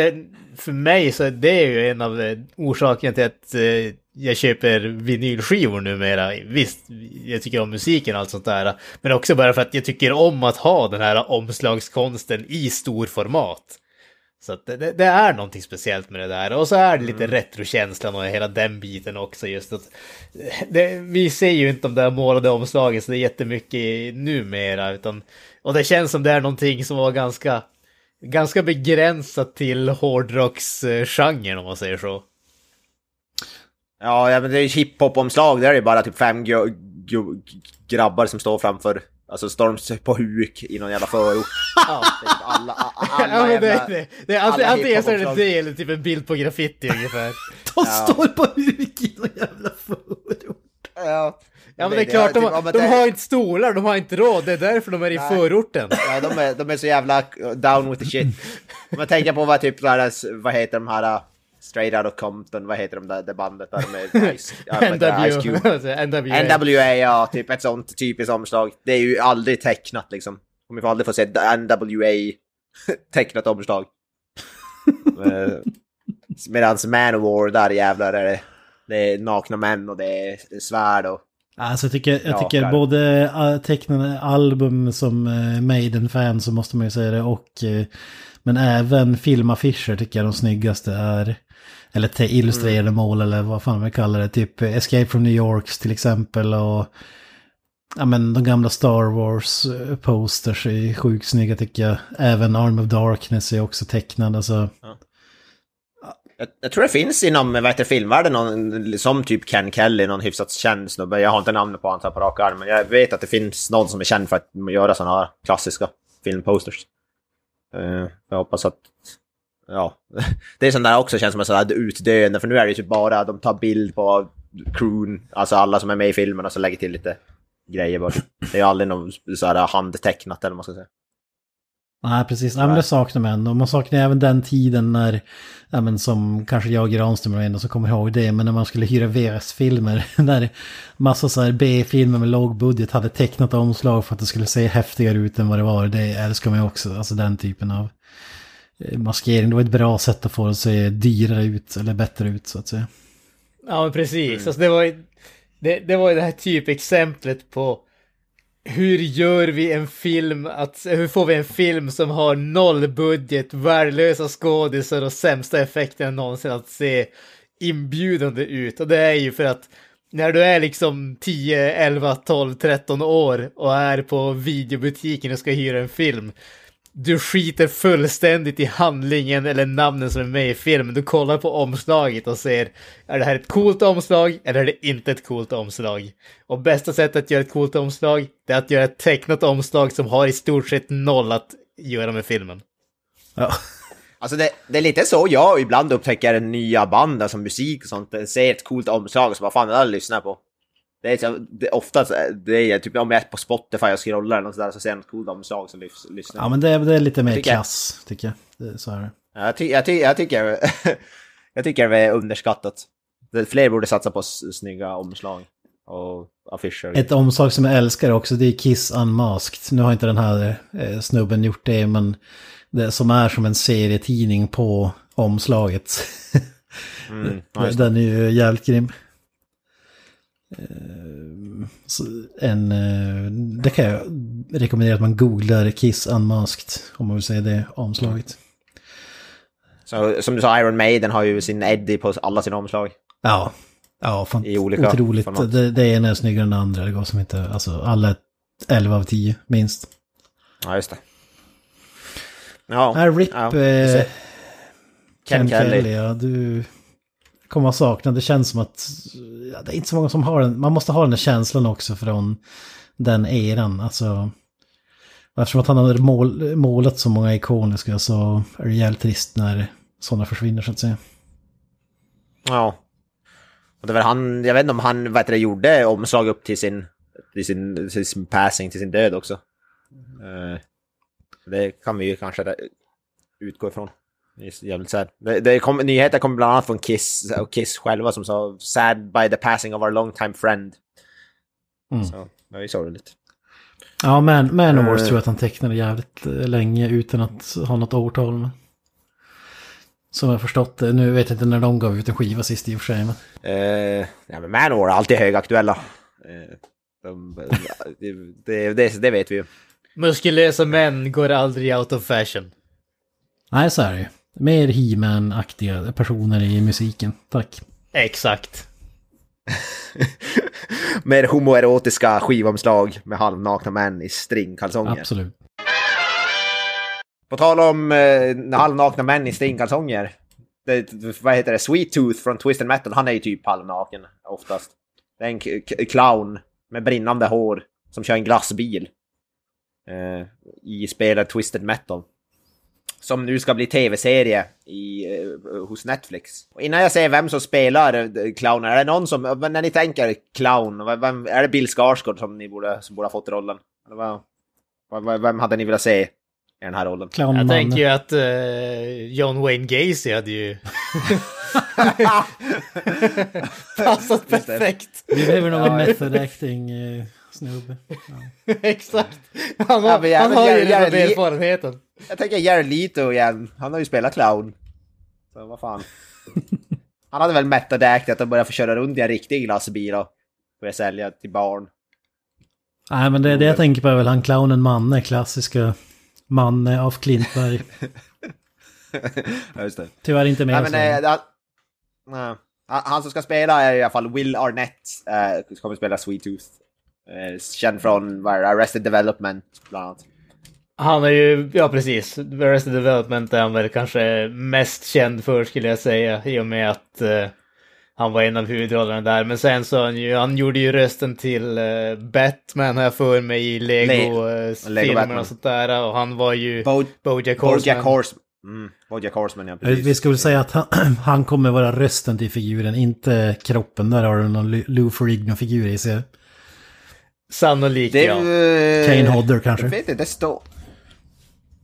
för mig så är det ju en av eh, orsakerna till att eh, jag köper vinylskivor numera. Visst, jag tycker om musiken och allt sånt där. Men också bara för att jag tycker om att ha den här omslagskonsten i stor format. Så det, det, är någonting speciellt med det där. Och så är det lite mm. retrokänslan och hela den biten också. Just att det, vi ser ju inte de där målade omslagen så det är jättemycket numera. Utan, och det känns som det är någonting som var ganska, ganska begränsat till hårdrocksgenren om man säger så. Ja, men det är hiphop-omslag. Där är det bara typ fem grabbar som står framför Alltså Storms på huk i någon jävla förort. Ja, alla, alla ja, jävla, det, det, det, alltså, antingen så är det det eller typ en bild på graffiti ungefär. De står på huk i någon jävla förort. Ja. Ja men det är klart, de, typ, de, de har inte stolar, de har inte råd, det är därför de är i nej. förorten. Ja, de är, de är så jävla down with the shit. Om man tänker på vad typ, vad heter de här Straight Outta Compton, vad heter de där, det bandet där med Ice, ja, Ice Cube? NWA. NWA, ja, typ ett sånt typiskt omslag. Det är ju aldrig tecknat liksom. Kommer får aldrig få se NWA tecknat omslag. Eh, Medan Manowar, där jävlar är det, det är nakna män och det är svärd och Alltså jag tycker, jag tycker ja, både äh, tecknade album som äh, Maiden-fan så måste man ju säga det och men även filmaffischer tycker jag de snyggaste är eller illustrerade mm. mål eller vad fan man kallar det. Typ Escape from New Yorks till exempel och ja, men de gamla Star Wars eh, är sjukt snygga tycker jag. Även Arm of Darkness är också tecknad. Alltså. Ja. Jag, jag, tror det finns inom vad heter, filmvärlden någon som typ Ken Kelly, någon hyfsat känd snubbe. Jag har inte namnet på honom på rak arm, men jag vet att det finns någon som är känd för att göra sådana här klassiska filmposters. Uh, jag hoppas att ja, det är sånt där också känns som ett utdöende, för nu är det ju typ bara de tar bild på crewn, alltså alla som är med i filmen och så lägger till lite grejer bara. Det är aldrig något så här handtecknat eller vad man ska säga. Nej, precis. Ja, men det saknar man. Och man saknar även den tiden när, ja, men som kanske jag och Granström var en som kommer ihåg det, men när man skulle hyra VS-filmer. När massa så här B-filmer med låg budget hade tecknat omslag för att det skulle se häftigare ut än vad det var. Det älskar man ju också, alltså den typen av maskering. Det var ett bra sätt att få det att se dyrare ut eller bättre ut så att säga. Ja, men precis. Mm. Alltså, det, var, det, det var ju det här typexemplet på hur gör vi en film, att, hur får vi en film som har noll budget, värdelösa skådisar och sämsta effekter någonsin att se inbjudande ut. Och det är ju för att när du är liksom 10, 11, 12, 13 år och är på videobutiken och ska hyra en film, du skiter fullständigt i handlingen eller namnen som är med i filmen. Du kollar på omslaget och ser, är det här ett coolt omslag eller är det inte ett coolt omslag? Och bästa sättet att göra ett coolt omslag, det är att göra ett tecknat omslag som har i stort sett noll att göra med filmen. Ja. Alltså det, det, är lite så jag ibland upptäcker nya band, alltså musik och sånt. Ser ett coolt omslag och så bara fan det där lyssnar jag på. Det är, så, det oftast, det är typ om jag är på Spotify och scrollar något sådär så ser jag något coolt omslag så lyssnar Ja men det är, det är lite mer klass, tycker jag. Så är det. Ja, jag, ty, jag, ty, jag tycker, jag tycker det är underskattat. Fler borde satsa på snygga omslag och affischer. Ett omslag som jag älskar också, det är Kiss Unmasked. Nu har inte den här eh, snubben gjort det, men det som är som en serietidning på omslaget. Mm, den är ju jävligt grym. Eh, en, eh, det kan jag rekommendera att man googlar Kiss Unmasked, om man vill säga det omslaget. Så, som du sa, Iron Maiden har ju sin Eddie på alla sina omslag. Ja, ja fan, I olika otroligt. Det, det ena är snyggare än det andra, det går som inte, alltså alla 11 av 10 minst. Ja, just det. Ja, ja RIP ja, eh, Ken, Ken Kelly. Kelly, ja du kommer att sakna. Det känns som att ja, det är inte så många som har den. Man måste ha den där känslan också från den eran. Alltså, eftersom att han har mål, målat så många ikoniska så är det jävligt trist när sådana försvinner så att säga. Ja. Och det var han, jag vet inte om han vad det, gjorde omslag upp till sin, till sin, till sin passing, till sin död också. Eh, det kan vi ju kanske utgå ifrån. Jävligt sad. Det, det kom, nyheter kom bland annat från Kiss och Kiss själva som sa “Sad by the passing of our long time friend”. Mm. Så det är ju sorgligt. Ja, Man, Manowars Eh. tror jag att han tecknade jävligt eh, länge utan att ha något årtal. Men... Som jag förstått det. Nu vet jag inte när de gav ut en skiva sist i och för sig. Men... Eh, ja, men Manowar är alltid högaktuella. Eh, de, det, det, det, det vet vi ju. Muskulösa män går aldrig out of fashion. Nej, så är det ju. Mer He-Man-aktiga personer i musiken. Tack. Exakt. Mer homoerotiska skivomslag med halvnakna män i stringkalsonger. Absolut. På tal om eh, halvnakna män i stringkalsonger. Det, vad heter det? Sweet Tooth från Twisted Metal, han är ju typ halvnaken oftast. Det är en clown med brinnande hår som kör en glassbil. Eh, I spelet Twisted Metal. Som nu ska bli tv-serie i, eh, hos Netflix. Och innan jag säger vem som spelar eh, clownen, är det någon som, men när ni tänker clown, vem- vem, är det Bill Skarsgård som ni borde, som borde ha fått rollen? Eller vad, vad- vad- vem hade ni velat se i den här rollen? Jag Clownmannen. tänker ju att eh, John Wayne Gacy hade ju passat perfekt. Vi behöver någon method acting eh, snubbe. Exakt. Han har, Ja, han har ju jag- erfarenheten. Jag tänker Jared Leto igen. Han har ju spelat clown. Så vad fan. Han hade väl method actat och börjat få köra runt i en riktig glassbil och börja sälja till barn. Nej, men det, det jag tänker på är väl han clownen Manne, klassiska Manne av Klintberg. Ja, just det. Tyvärr inte med Nej, men, eh, han, nej. Han- han som ska spela är i alla fall Will Arnett. Eh, kommer spela Sweet Tooth. Eh, känd från Arrested Development bland annat. Han är ju, ja precis, Arrested Development är han väl kanske mest känd för skulle jag säga i och med att eh, han var en av huvudrollerna där. Men sen så han ju, han gjorde ju rösten till eh, Batman har jag för mig i Le- Lego-filmerna Lego och sånt där. Och han var ju Bo- Bojack Horseman. Bojack Horseman. Mm, Bojack Horseman, ja precis. Vi skulle säga att han, han kommer vara rösten till figuren, inte kroppen. Där har du någon Lou- Lou Ferrigno-figur i sig. Sannolikt Det, ja. Kane Hodder kanske. Jag vet inte, det står...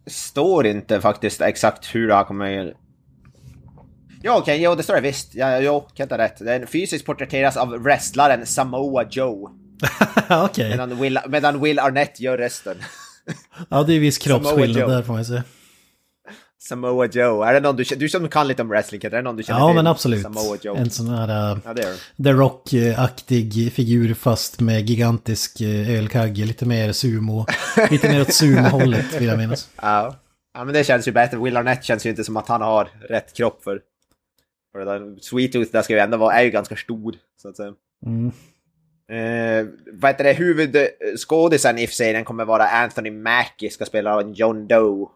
Står inte faktiskt exakt hur det här kommer... Ja, okej, jo det står det visst. Ja, jo, kan ta rätt. Den fysiskt porträtteras av wrestlaren Samoa Joe. Okej. Medan Will, medan Will Arnett gör resten. Ja, det är viss kroppsskillnad där får man säga. Samoa Joe. Är det någon du, du som kan lite om wrestling, är det någon du känner Ja, till? men absolut. Samoa Joe. En sån här uh, Ja. The Rock-aktig figur fast med gigantisk uh, ölkagge. Lite mer sumo. Lite mer åt sumo-hållet vill jag minnas. Ja. ja, men det känns ju bättre. Will Arnett känns ju inte som att han har rätt kropp för... för det där. Sweet Tooth där ska ju ändå vara, är ju ganska stor, så att säga. Mm. Eh, vad heter det, huvudskådisen i serien kommer vara Anthony Mackie, ska spela en John Doe.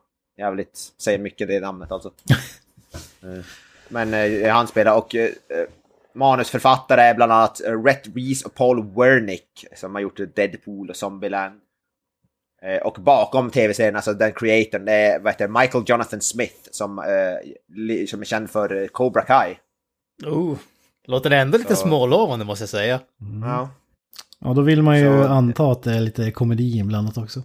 Jävligt, säger mycket det namnet alltså. Eh, men eh, han spelar och eh, eh, manusförfattare är bland annat eh, Rhett Reese och Paul Wernick som har gjort Deadpool och Zombieland. Eh, och bakom tv-serien, alltså den creatorn, det är vad heter, Michael Jonathan Smith som, eh, som är känd för Cobra Kai. Oh, låter det ändå lite Så- smålovande måste jag säga. Ja. Ja, då vill man ju Så- anta att det är lite komedi inblandat också.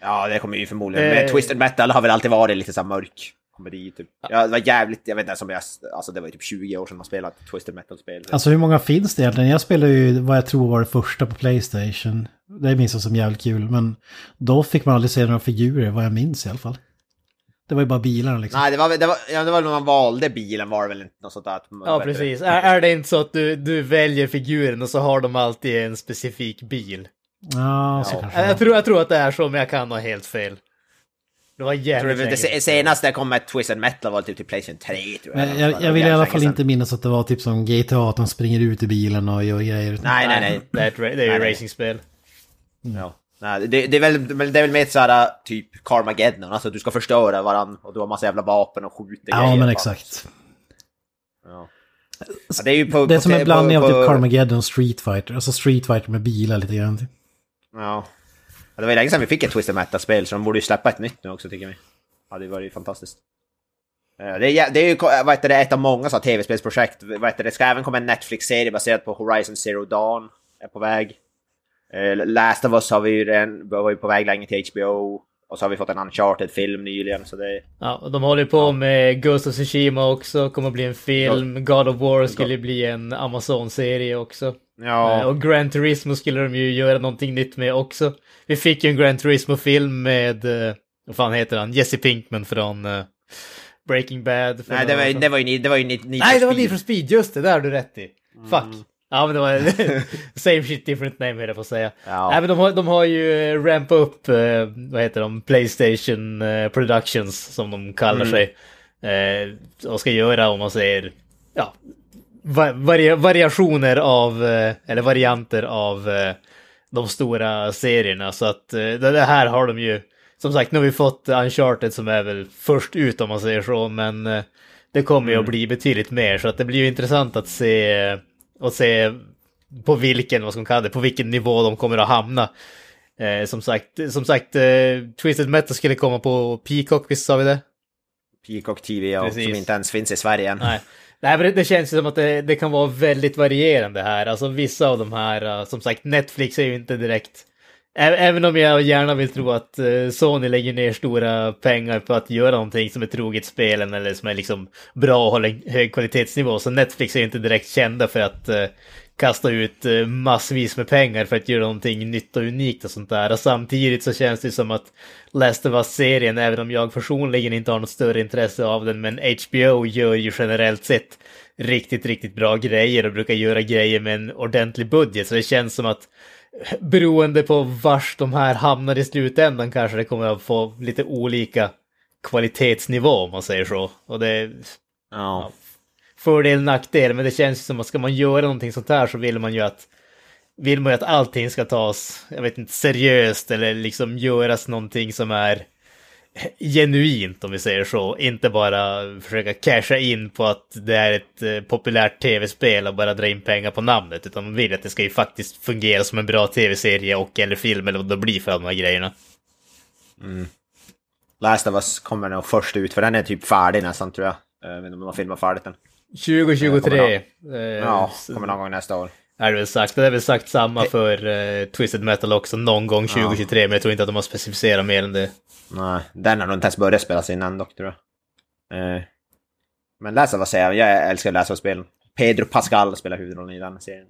Ja, det kommer ju förmodligen. Eh. Men Twisted Metal har väl alltid varit lite så här mörk komedi typ. Ja, det var jävligt, jag vet inte ens om jag, alltså det var ju typ 20 år sedan man spelade Twisted Metal-spel. Alltså hur många finns det egentligen? Jag spelade ju vad jag tror var det första på Playstation. Det minns jag som jävligt kul, men då fick man aldrig se några figurer, vad jag minns i alla fall. Det var ju bara bilarna liksom. Nej, det var, väl- det var, ja, det var när man valde bilen var det väl inte något sånt där. Ja, precis. Är, är det inte så att du, du väljer figuren och så har de alltid en specifik bil? Ja, så Ja. kanske. Jag, tror, jag tror att det är så, men jag kan ha helt fel. Det var jävligt det, länge det sedan. se- senaste jag kom med Twisted Metal var typ till Playstation 3 tror jag. Men jag, jag vill i alla fall inte minnas att det var typ som GTA, att de springer ut i bilen och gör grejer. Nej, nej, nej. Det är, ett, ra- det är ju racingspel. Ja. Nej, det, det, är väl, men det är väl mer såhär typ Carmageddon, alltså du ska förstöra varann och du har massa jävla vapen och skjuter Ja, grejer, men exakt. Ja. Ja, det är ju på, Det är på- som en på- blandning av typ Carmageddon och Street Fighter. Alltså Street Fighter med bilar lite grann. typ. Ja. Det var ju länge sedan vi fick ett Twisted Metal-spel, så de borde ju släppa ett nytt nu också tycker vi. Ja, det var ju fantastiskt. Eh, Det är, det är ju vad heter det, ett av många så tv-spelsprojekt. Det, ska även komma en Netflix-serie baserad på Horizon Zero Dawn. Är på väg. Eh, Last of Us har vi ju redan, var ju på väg länge till HBO. Och så har vi fått en Uncharted-film nyligen, så det... Ja, och de håller ju på med Ghost of Tsushima också, kommer bli en film. God of War skulle bli en Amazon-serie också. Ja. Eh, Och Gran Turismo skulle de ju göra någonting nytt med också. Vi fick ju en Gran Turismo-film med, eh, vad fan heter han, Jesse Pinkman från eh, Breaking Bad. Nej, det var, sedan. det var ju det var ju Need Nej, for det var Speed. Need for Speed, just det, där har du rätt i. Fuck. Ja, men det var same shit different name höll jag på att säga. Ja. Nej, men de har, de har ju upp, eh, vad heter de, Playstation Productions som de kallar Mm. sig. Och ska göra, om man säger, ja, va varia variationer av, eh, eller varianter av eh, de stora serierna. Så att eh, det här har de ju, som sagt, nu har vi fått Uncharted som är väl först ut om man säger så, men det kommer ju att bli betydligt mer. Så att det blir ju intressant att se, att se på vilken, vad ska man kalla det, på vilken nivå de kommer att hamna. Eh, som sagt, som sagt eh, Twisted Metal skulle komma på Peacock, visst sa vi det? Peacock TV, ja, som inte ens finns i Sverige än. Nej. Nej, men det, känns som att det, det kan vara väldigt varierande här. Alltså vissa av de här, eh, som sagt, Netflix är ju inte direkt... Även om jag gärna vill tro att eh, Sony lägger ner stora pengar på att göra någonting som är troget spelen eller som är liksom bra och håller hög kvalitetsnivå. Så Netflix är ju inte direkt kända för att eh, kasta ut eh, massvis med pengar för att göra någonting nytt och unikt och sånt där. Och samtidigt så känns det som att Last of Us-serien, även om jag personligen inte har något större intresse av den, men HBO gör ju generellt sett riktigt, riktigt bra grejer och brukar göra grejer med en ordentlig budget. Så det känns som att beroende på vars de här hamnar i slutändan kanske det kommer att få lite olika kvalitetsnivå om man säger så. Och det, Ja fördel nackdel, men det känns som att ska man göra någonting sånt här så vill man ju att vill man ju att allting ska tas, jag vet inte, seriöst eller liksom göras någonting som är genuint om vi säger så. Inte bara försöka casha in på att det är ett eh, populärt tv-spel och bara dra in pengar på namnet. Utan man vill att det ska ju faktiskt fungera som en bra tv-serie och eller film eller vad det blir för de här grejerna. Mm. Last of Us kommer nog först ut, för den är typ färdig nästan tror jag. Eh, jag vet inte om de har filmat färdigt den. 2023 eh, Ja, kommer någon gång nästa år. är det väl sagt. Det är väl sagt samma för eh, Twisted Metal också någon gång 2023, men jag tror inte att de har specificerat mer än det. Nej, den har nog inte ens börjat spelas innan dock tror jag. Eh, men of Us säger jag, jag älskar Last of Us-spelen. Pedro Pascal spelar huvudrollen i den serien.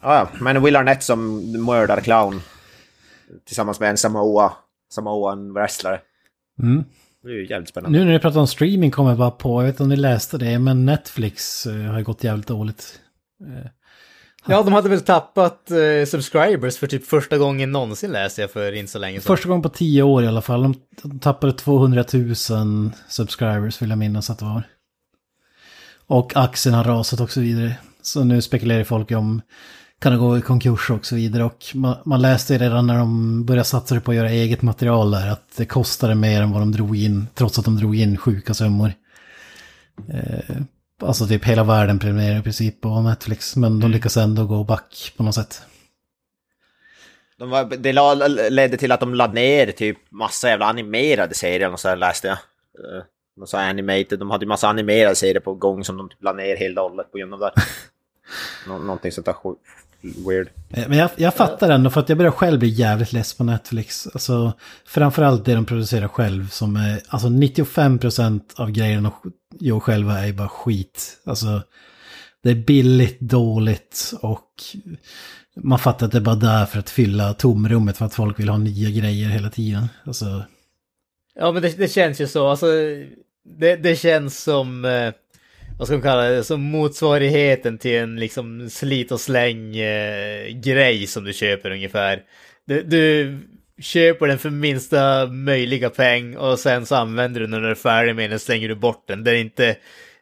Ja, ja, men Will Arnett som mördarclown. Tillsammans med en Samoa, Samoan wrestlare. Mm. Det är ju jävligt spännande. Nu när ni pratar om streaming kommer jag bara på, jag vet inte om ni läste det, men Netflix eh, har ju gått jävligt dåligt. Ja, de hade väl tappat eh, subscribers för typ första gången någonsin läste jag för inte så länge sedan. Första gången på tio år i alla fall. De, de tappade 200 000 subscribers vill jag minnas att det var. Och aktien har rasat och så vidare. Så nu spekulerar folk om kan det gå i konkurs och så vidare. Och man, man läste ju redan när de började satsa på att göra eget material där att det kostade mer än vad de drog in, trots att de drog in sjuka summor. Eh, alltså typ hela världen prenumererar i princip på Netflix, men de lyckas ändå gå back på något sätt. De var, det ledde till att de lade ner typ massa jävla animerade serier och så läste jag. Eh, De sa animated, de hade ju massa animerade serier på gång som de typ la ner helt och hållet på grund av det. Nå någonting sånt där sjukt weird. Eh, Men jag, jag fattar ändå för att jag börjar själv bli jävligt less på Netflix. Alltså framförallt det de producerar själv som är, alltså 95% av grejerna de gör själva är bara skit. Alltså det är billigt, dåligt och man fattar att det är bara där för att fylla tomrummet för att folk vill ha nya grejer hela tiden. Alltså, Ja, men det, det känns ju så. Alltså, det, det känns som, eh, vad ska man kalla det, som motsvarigheten till en liksom slit och släng eh, grej som du köper ungefär. Du, du köper den för minsta möjliga peng och sen så använder du den när du är färdig med den, slänger du bort den. Det är inte,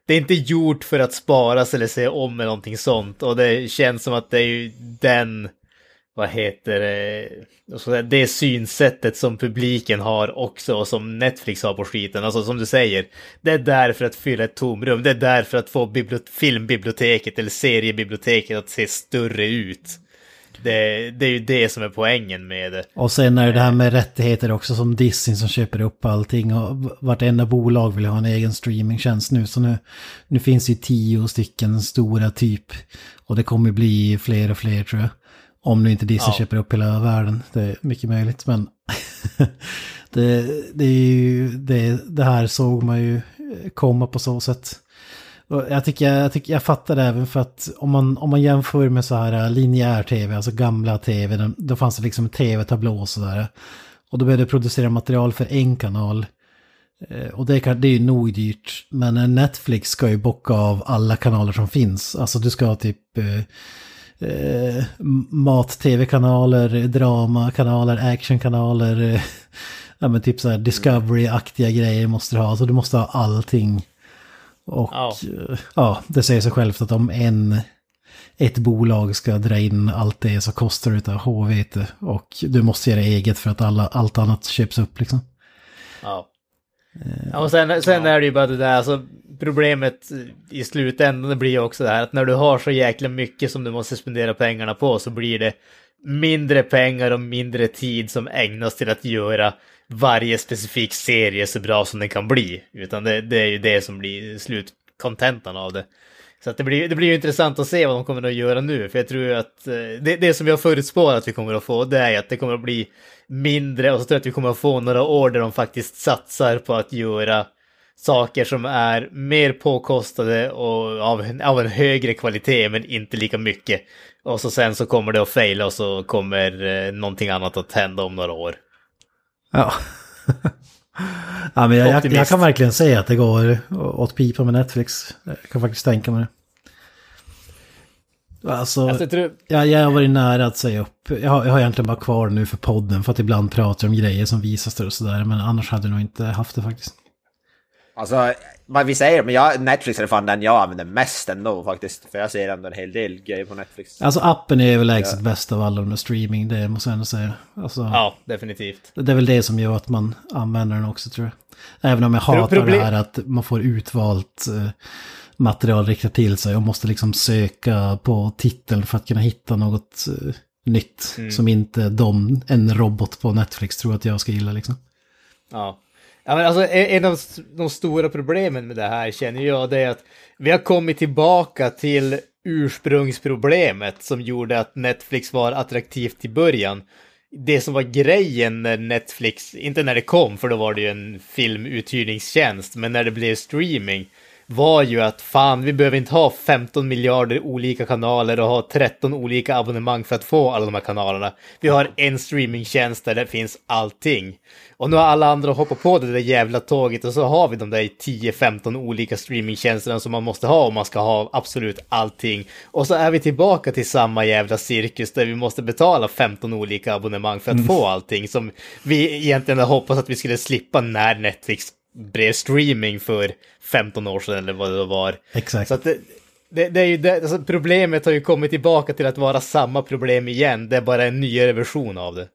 det är inte gjort för att sparas eller se om eller någonting sånt. Och det känns som att det är ju den vad heter det, det synsättet som publiken har också och som Netflix har på skiten. Alltså som du säger, det är där för att fylla ett tomrum. Det är där för att få bibliot- filmbiblioteket eller seriebiblioteket att se större ut. Det, det är ju det som är poängen med det. och sen är det det här med rättigheter också som Disney som köper upp allting och vartenda bolag vill ha en egen streamingtjänst nu. Så nu, nu finns det ju tio stycken stora typ och det kommer bli fler och fler tror jag. Om nu inte Disney Ja. köper upp hela världen. Det är mycket möjligt men det, det är ju det, det här såg man ju komma på så sätt. Jag, tycker, jag, tycker, jag fattar det även för att om man, om man jämför med så här linjär tv, alltså gamla tv, då fanns det liksom en tv-tablå och sådär. Och då behövde du producera material för en kanal. Eh, och det, kan, det är ju nog dyrt. Men Netflix ska ju bocka av alla kanaler som finns. Alltså du ska ha typ eh, eh, mat-tv-kanaler, drama-kanaler, action-kanaler. Eh, ja men typ så här Discovery-aktiga grejer måste du ha. Alltså du måste ha allting. Och ja. Eh, ja, det säger sig självt att om en, ett bolag ska dra in allt det så kostar det utav HVT. Och du måste göra eget för att alla, allt annat köps upp liksom. Ja. Ja, och sen, sen ja. är det ju bara det där, alltså problemet i slutändan blir också det här att när du har så jäkla mycket som du måste spendera pengarna på så blir det mindre pengar och mindre tid som ägnas till att göra varje specifik serie så bra som den kan bli. Utan det, det är ju det som blir slutkontentan av det. Så att det, blir, det blir ju intressant att se vad de kommer att göra nu, för jag tror att eh, det, det som jag förutspår att vi kommer att få, det är att det kommer att bli mindre och så tror jag att vi kommer att få några år där de faktiskt satsar på att göra saker som är mer påkostade och av en, av en högre kvalitet men inte lika mycket. Och så sen så kommer det att faila och så kommer eh, någonting annat att hända om några år. Ja. ja men jag, jag, jag, kan verkligen säga att det går åt pipa med Netflix. Jag kan faktiskt tänka mig det. Alltså, alltså tror... jag, jag har varit nära att säga upp. Jag har, jag har egentligen bara kvar nu för podden för att ibland pratar om grejer som visas där och sådär. Men annars hade jag nog inte haft det faktiskt. Alltså, vad vi säger, men jag, Netflix är fan den jag använder mest ändå faktiskt. För jag ser ändå en hel del grejer på Netflix. Alltså appen är överlägset ja. bäst av alla med streaming, det måste jag ändå säga. Alltså, ja, definitivt. Det är väl det som gör att man använder den också tror jag. Även om jag hatar Problem... det här att man får utvalt eh, material riktat till sig och måste liksom söka på titeln för att kunna hitta något uh, nytt. Mm. Som inte de, en robot på Netflix tror att jag ska gilla liksom. Ja. Ja, men alltså, en av de stora problemen med det här känner jag det är att vi har kommit tillbaka till ursprungsproblemet som gjorde att Netflix var attraktivt i början. Det som var grejen när Netflix, inte när det kom för då var det ju en filmuthyrningstjänst, men när det blev streaming var ju att fan, vi behöver inte ha 15 miljarder olika kanaler och ha 13 olika abonnemang för att få alla de här kanalerna. Vi har en streamingtjänst där det finns allting. Och nu har alla andra hoppat på det där jävla tåget och så har vi de där 10-15 olika streamingtjänsterna som man måste ha om man ska ha absolut allting. Och så är vi tillbaka till samma jävla cirkus där vi måste betala 15 olika abonnemang för att mm. få allting som vi egentligen hoppas att vi skulle slippa när Netflix blev streaming för 15 år sedan eller vad det var. Exakt. Så att det, det, det är ju det, alltså problemet har ju kommit tillbaka till att vara samma problem igen. Det är bara en nyare version av det.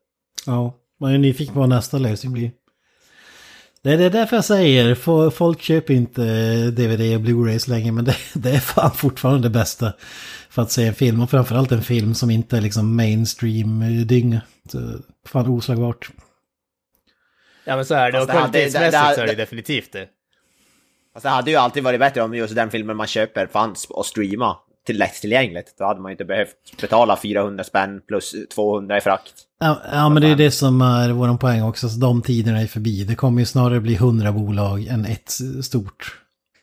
Ja, man är nyfiken på vad nästa lösning blir. Det är därför jag säger, folk köper inte DVD och Blu-rays längre, men det, det, är fan fortfarande det bästa för att se en film. Och framförallt en film som inte är liksom mainstream-dynga. Fan oslagbart. Ja men så är det, Fast och kvalitetsmässigt så är det definitivt det. Fast det hade ju alltid varit bättre om just den filmen man köper fanns och streama till lättillgängligt. Då hade man ju inte behövt betala 400 spänn plus 200 i frakt. Ja, ja men det är det som är vår poäng också. Så de tiderna är förbi. Det kommer ju snarare bli 100 bolag än ett stort.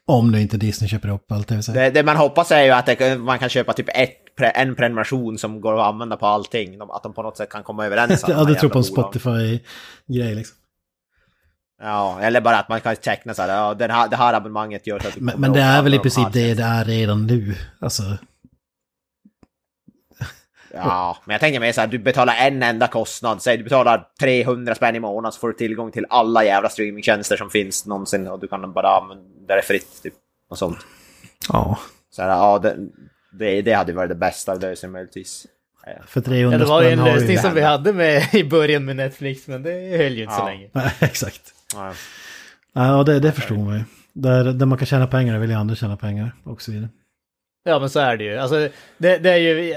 Om nu inte Disney köper upp allt det vill säga. Det, det man hoppas är ju att det, man kan köpa typ ett, en prenumeration som går att använda på allting. Att de på något sätt kan komma överens. ja, du tror på en Spotify-grej liksom. Ja, eller bara att man kan teckna så här, ja, den här, det här abonnemanget gör så att... Men, men det är väl i princip det det är redan nu, alltså. Ja, men jag tänker mig så här, du betalar en enda kostnad, säg du betalar 300 spänn i månaden så får du tillgång till alla jävla streamingtjänster som finns någonsin och du kan bara använda det fritt, typ. Och sånt. Ja. Så här, ja, det, det, det hade varit det bästa lösningen möjligtvis. För 300 ja, det var ju en lösning som vi hade med i början med Netflix, men det höll ju inte ja. så länge. exakt. Ja, ja det, det förstår man ju. Där, där man kan tjäna pengar vill ju andra tjäna pengar och så vidare. Ja men så är det ju. Alltså, det, det är ju...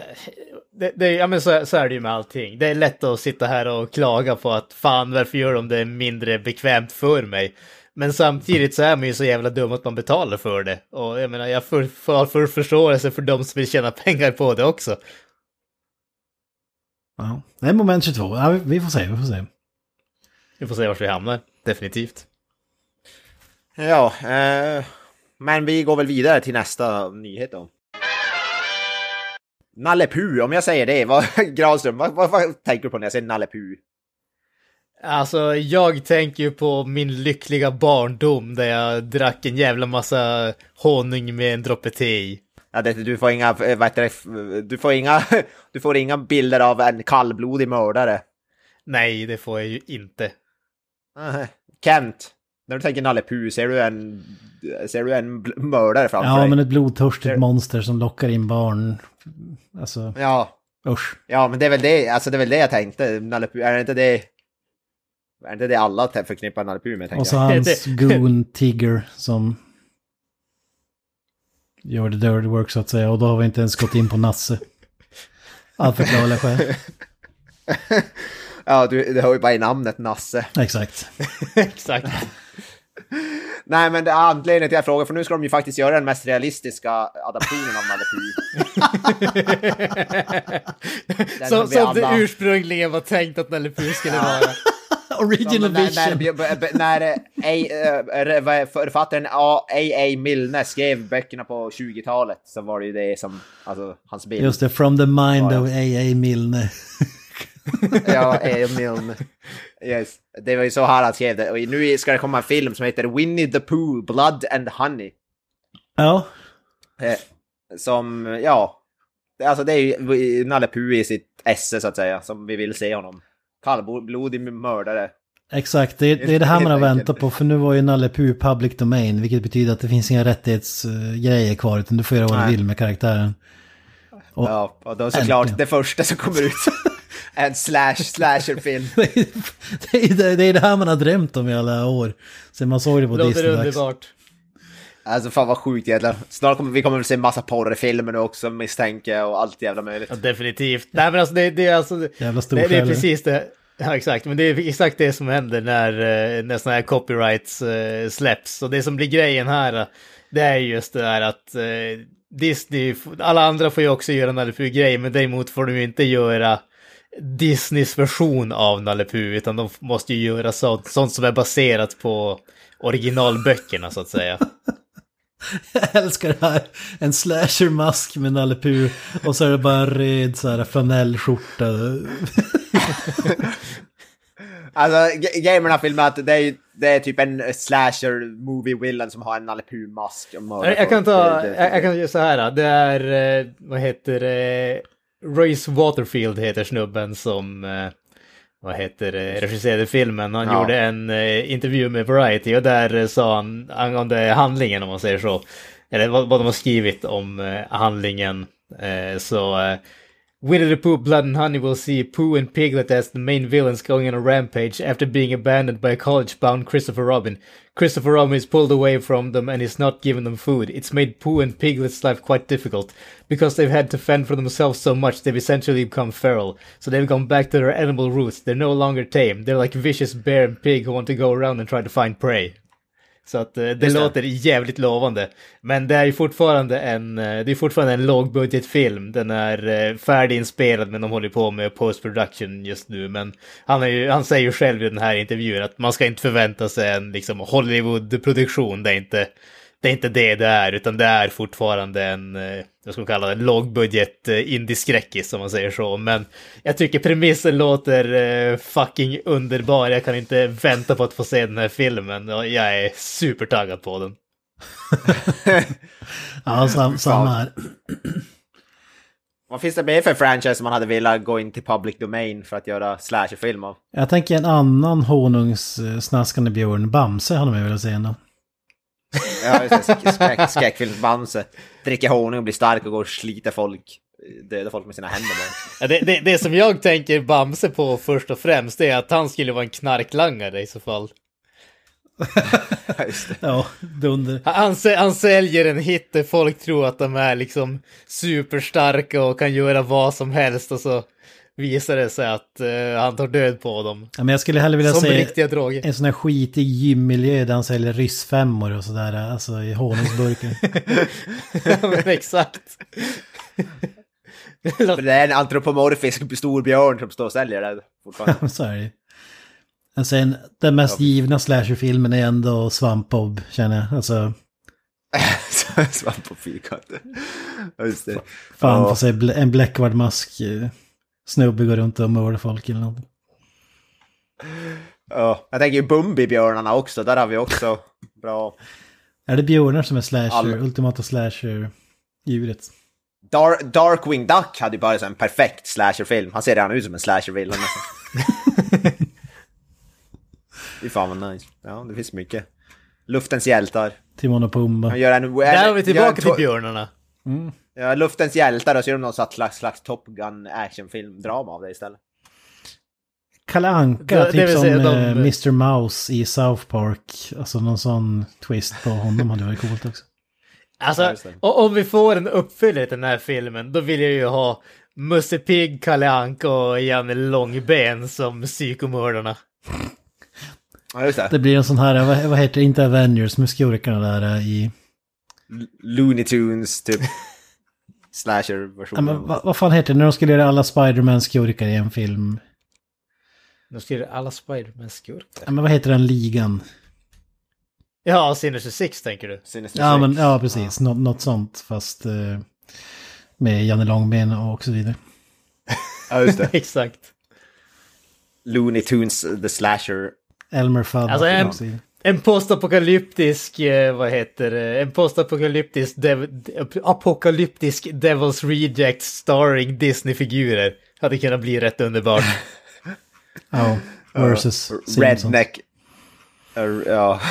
Det, det, ja men så, så, är det ju med allting. Det är lätt att sitta här och klaga på att fan varför gör de det mindre bekvämt för mig? Men samtidigt så är man ju så jävla dum att man betalar för det. Och jag menar, jag får, får, får förståelse för de som vill tjäna pengar på det också. Ja, det är moment 22. Ja, vi får se, vi får se. Vi får se var vi hamnar, definitivt. Ja, eh, men vi går väl vidare till nästa nyhet då. Nalle Puh, om jag säger det, vad, Granström, vad, vad, vad tänker du på när jag säger Nalle Puh? Alltså, jag tänker ju på min lyckliga barndom där jag drack en jävla massa honung med en droppe te i. Ja, det, du får inga, eh, vad heter det, du får inga, du får inga bilder av en kallblodig mördare. Nej, det får jag ju inte. Kent, när du tänker Nalle Puh, ser du en, ser du en bl- mördare framför Ja, dig? men ett blodtörstigt Det- monster som lockar in barn. Alltså, Ja, usch. ja, men det är väl det, alltså det är väl det jag tänkte, Nalle Puh, är det inte det, är det inte det alla förknippar Nalle Puh med, tänker Och så jag? hans Det- goon Tigger som gör det dirty work så att säga. Och då har vi inte ens gått in på Nasse. Av förklarliga skäl. Ja, du, det har ju bara i namnet Nasse. Exakt. Exakt. Nej, men det är anledningen till att jag frågar, för nu ska de ju faktiskt göra den mest realistiska adaptionen av Nalle Puh. Som som det alla. ursprungligen var tänkt att Nalle Puh skulle vara. Original när, vision. när, när, när eh, författaren A.A. Milne skrev böckerna på 20-talet så var det ju det som, alltså hans bild. Just det, from the mind of A.A. Milne. Ja, A.A. Milne. Yes. Det var ju så här han skrev det. Och nu ska det komma en film som heter Winnie the Pooh, Blood and Honey. Ja, Eh, som, ja, alltså det är ju Nalle Puh i sitt esse så att säga, som vi vill se honom. Kallblodig mördare. exakt. Det, det är det här man har väntat på. För nu var ju Nalle Puh public domain. Vilket betyder att det finns inga rättighetsgrejer kvar. Utan du får göra vad du vill med karaktären. Och- Ja, och då såklart Äntligen. det första som kommer ut. en slash, slasherfilm. det, är, det, är, det- är det här man har drömt om i alla år. Sen man såg det på Låter Disney. underbart. Alltså fan vad sjukt egentligen. Snart kommer vi kommer väl se en massa porrfilmer nu också misstänker jag och allt jävla möjligt. Ja, definitivt. Nej men alltså det, det är alltså... Jävla Det, det är precis det. Ja exakt, men det är exakt det som händer när, eh, när sådana här copyrights eh, släpps. Och det som blir grejen här, eh, det är just det där att eh, Disney, alla andra får ju också göra Nalle Puh-grejer, men däremot får de ju inte göra Disneys version av Nalle Puh, utan de måste ju göra sånt, sånt som är baserat på originalböckerna så att säga. Jag älskar det här. En slashermask med Nalle Puh. Och så är det bara en röd så här flanellskjorta. Alltså ge- grejen med den här filmen är att det är, det är typ en slasher movie villain som har en Nalle Puh-mask. Jag, kan ta, jag, jag kan göra så här. Det är, eh, vad heter det, Royce Waterfield heter snubben som, eh, vad heter det, regisserade filmen. Han Ja. gjorde en eh, intervju med Variety och där eh, sa han angående handlingen om man säger så. Eller vad, vad de har skrivit om eh, handlingen. Eh, så eh, Winnie the Pooh, Blood and Honey will see Pooh and Piglet as the main villains going on a rampage after being abandoned by a college-bound Christopher Robin. Christopher Robin is pulled away from them and is not giving them food. It's made Pooh and Piglet's life quite difficult. Because they've had to fend for themselves so much, they've essentially become feral. So they've gone back to their animal roots. They're no longer tame. They're like vicious bear and pig who want to go around and try to find prey. Så att eh, det Just det. låter jävligt lovande. Men det är ju fortfarande en, eh, det är fortfarande en lågbudgetfilm. Den är eh, färdiginspelad men de håller på med post-production just nu. Men han, är ju, han säger ju själv i den här intervjun att man ska inte förvänta sig en liksom, Hollywood-produktion. Det är inte det är inte det det är, utan det är fortfarande en, eh, vad ska man kalla det, en lågbudget eh, indie-skräckis om man säger så. Men jag tycker premissen låter eh, fucking underbar. Jag kan inte vänta på att få se den här filmen och jag är supertaggad på den. Ja, sam, samma här. Vad finns det mer för franchise som man hade velat gå in till public domain för att göra slasherfilm av? Jag tänker en annan honungssnaskande björn, Bamse, hade man velat se ändå. Ja, skräckfilmsbamse. Dricker honung och blir stark och går och sliter folk. Dödar folk med sina händer bara. Ja, det, det, det som jag tänker Bamse på först och främst är att han skulle vara en knarklangare i så fall. Ja, just det. Ja, dunder. Han, han säljer en hit där folk tror att de är liksom superstarka och kan göra vad som helst och så visar det sig att eh, han tar död på dem. Ja, men jag skulle hellre vilja Som se riktiga droger. en sån här skitig gymmiljö där han säljer ryssfemmor och sådär. Alltså i honungsburken. ja, men exakt. Det är en antropomorfisk stor björn som står och säljer det fortfarande. så är det. Men sen, den mest givna slasherfilmen är ändå Svampbob, känner jag. Alltså, Svamp på fyrkant. Ja, Just det. Fan, Ja. får se en bläckvard mask eh, snubbe går runt och mördar folk eller något. Ja, jag tänker ju Bumbibjörnarna också, där har vi också bra. Är det björnar som är slasher, Alla- ultimata slasher-djuret? Dar Darkwing Duck hade ju bara så en perfekt slasherfilm. Han ser redan ut som en slashervillain nästan. Fy fan vad nice. Ja, det finns mycket. Luftens hjältar. Timon och Pumba. Han gör en... Där är vi tillbaka till björnarna. Ja, Luftens hjältar och så gör de någon slags, slags Top Gun actionfilm-drama av det istället. Kalle Anka, Det- det typ vill som de- eh, Mr. Mouse i South Park. Alltså någon sån twist på honom hade varit coolt också. Alltså, det. om vi får en uppföljare till den här filmen, då vill jag ju ha Musse Pigg, Kalle Anka och Janne Långben som psykomördarna. Ja, just det. Det blir en sån här, vad, vad heter det, inte Avengers, med skurkarna där eh, i... L- Looney Tunes, typ. Ja, Slasher-versionen. men, vad, vad fan heter det när de skulle göra alla Spiderman-skurkar i en film? Nu skulle alla Spiderman skurkar. Ja, men vad heter den ligan? Ja, Sinister Six tänker du? Sinister Ja, Six. men, ja precis. Nå, något sånt, fast eh, med Janne Långben och så vidare. Ja, just det. Exakt. Looney Tunes, The Slasher. Elmer Fudd. Alltså, en-. En postapokalyptisk, eh, vad heter det, en postapokalyptisk, dev, de- apokalyptisk Devil's Reject starring Disney-figurer. Hade kunnat bli rätt underbart. Ja, versus Simpsons. Redneck. Uh, ja.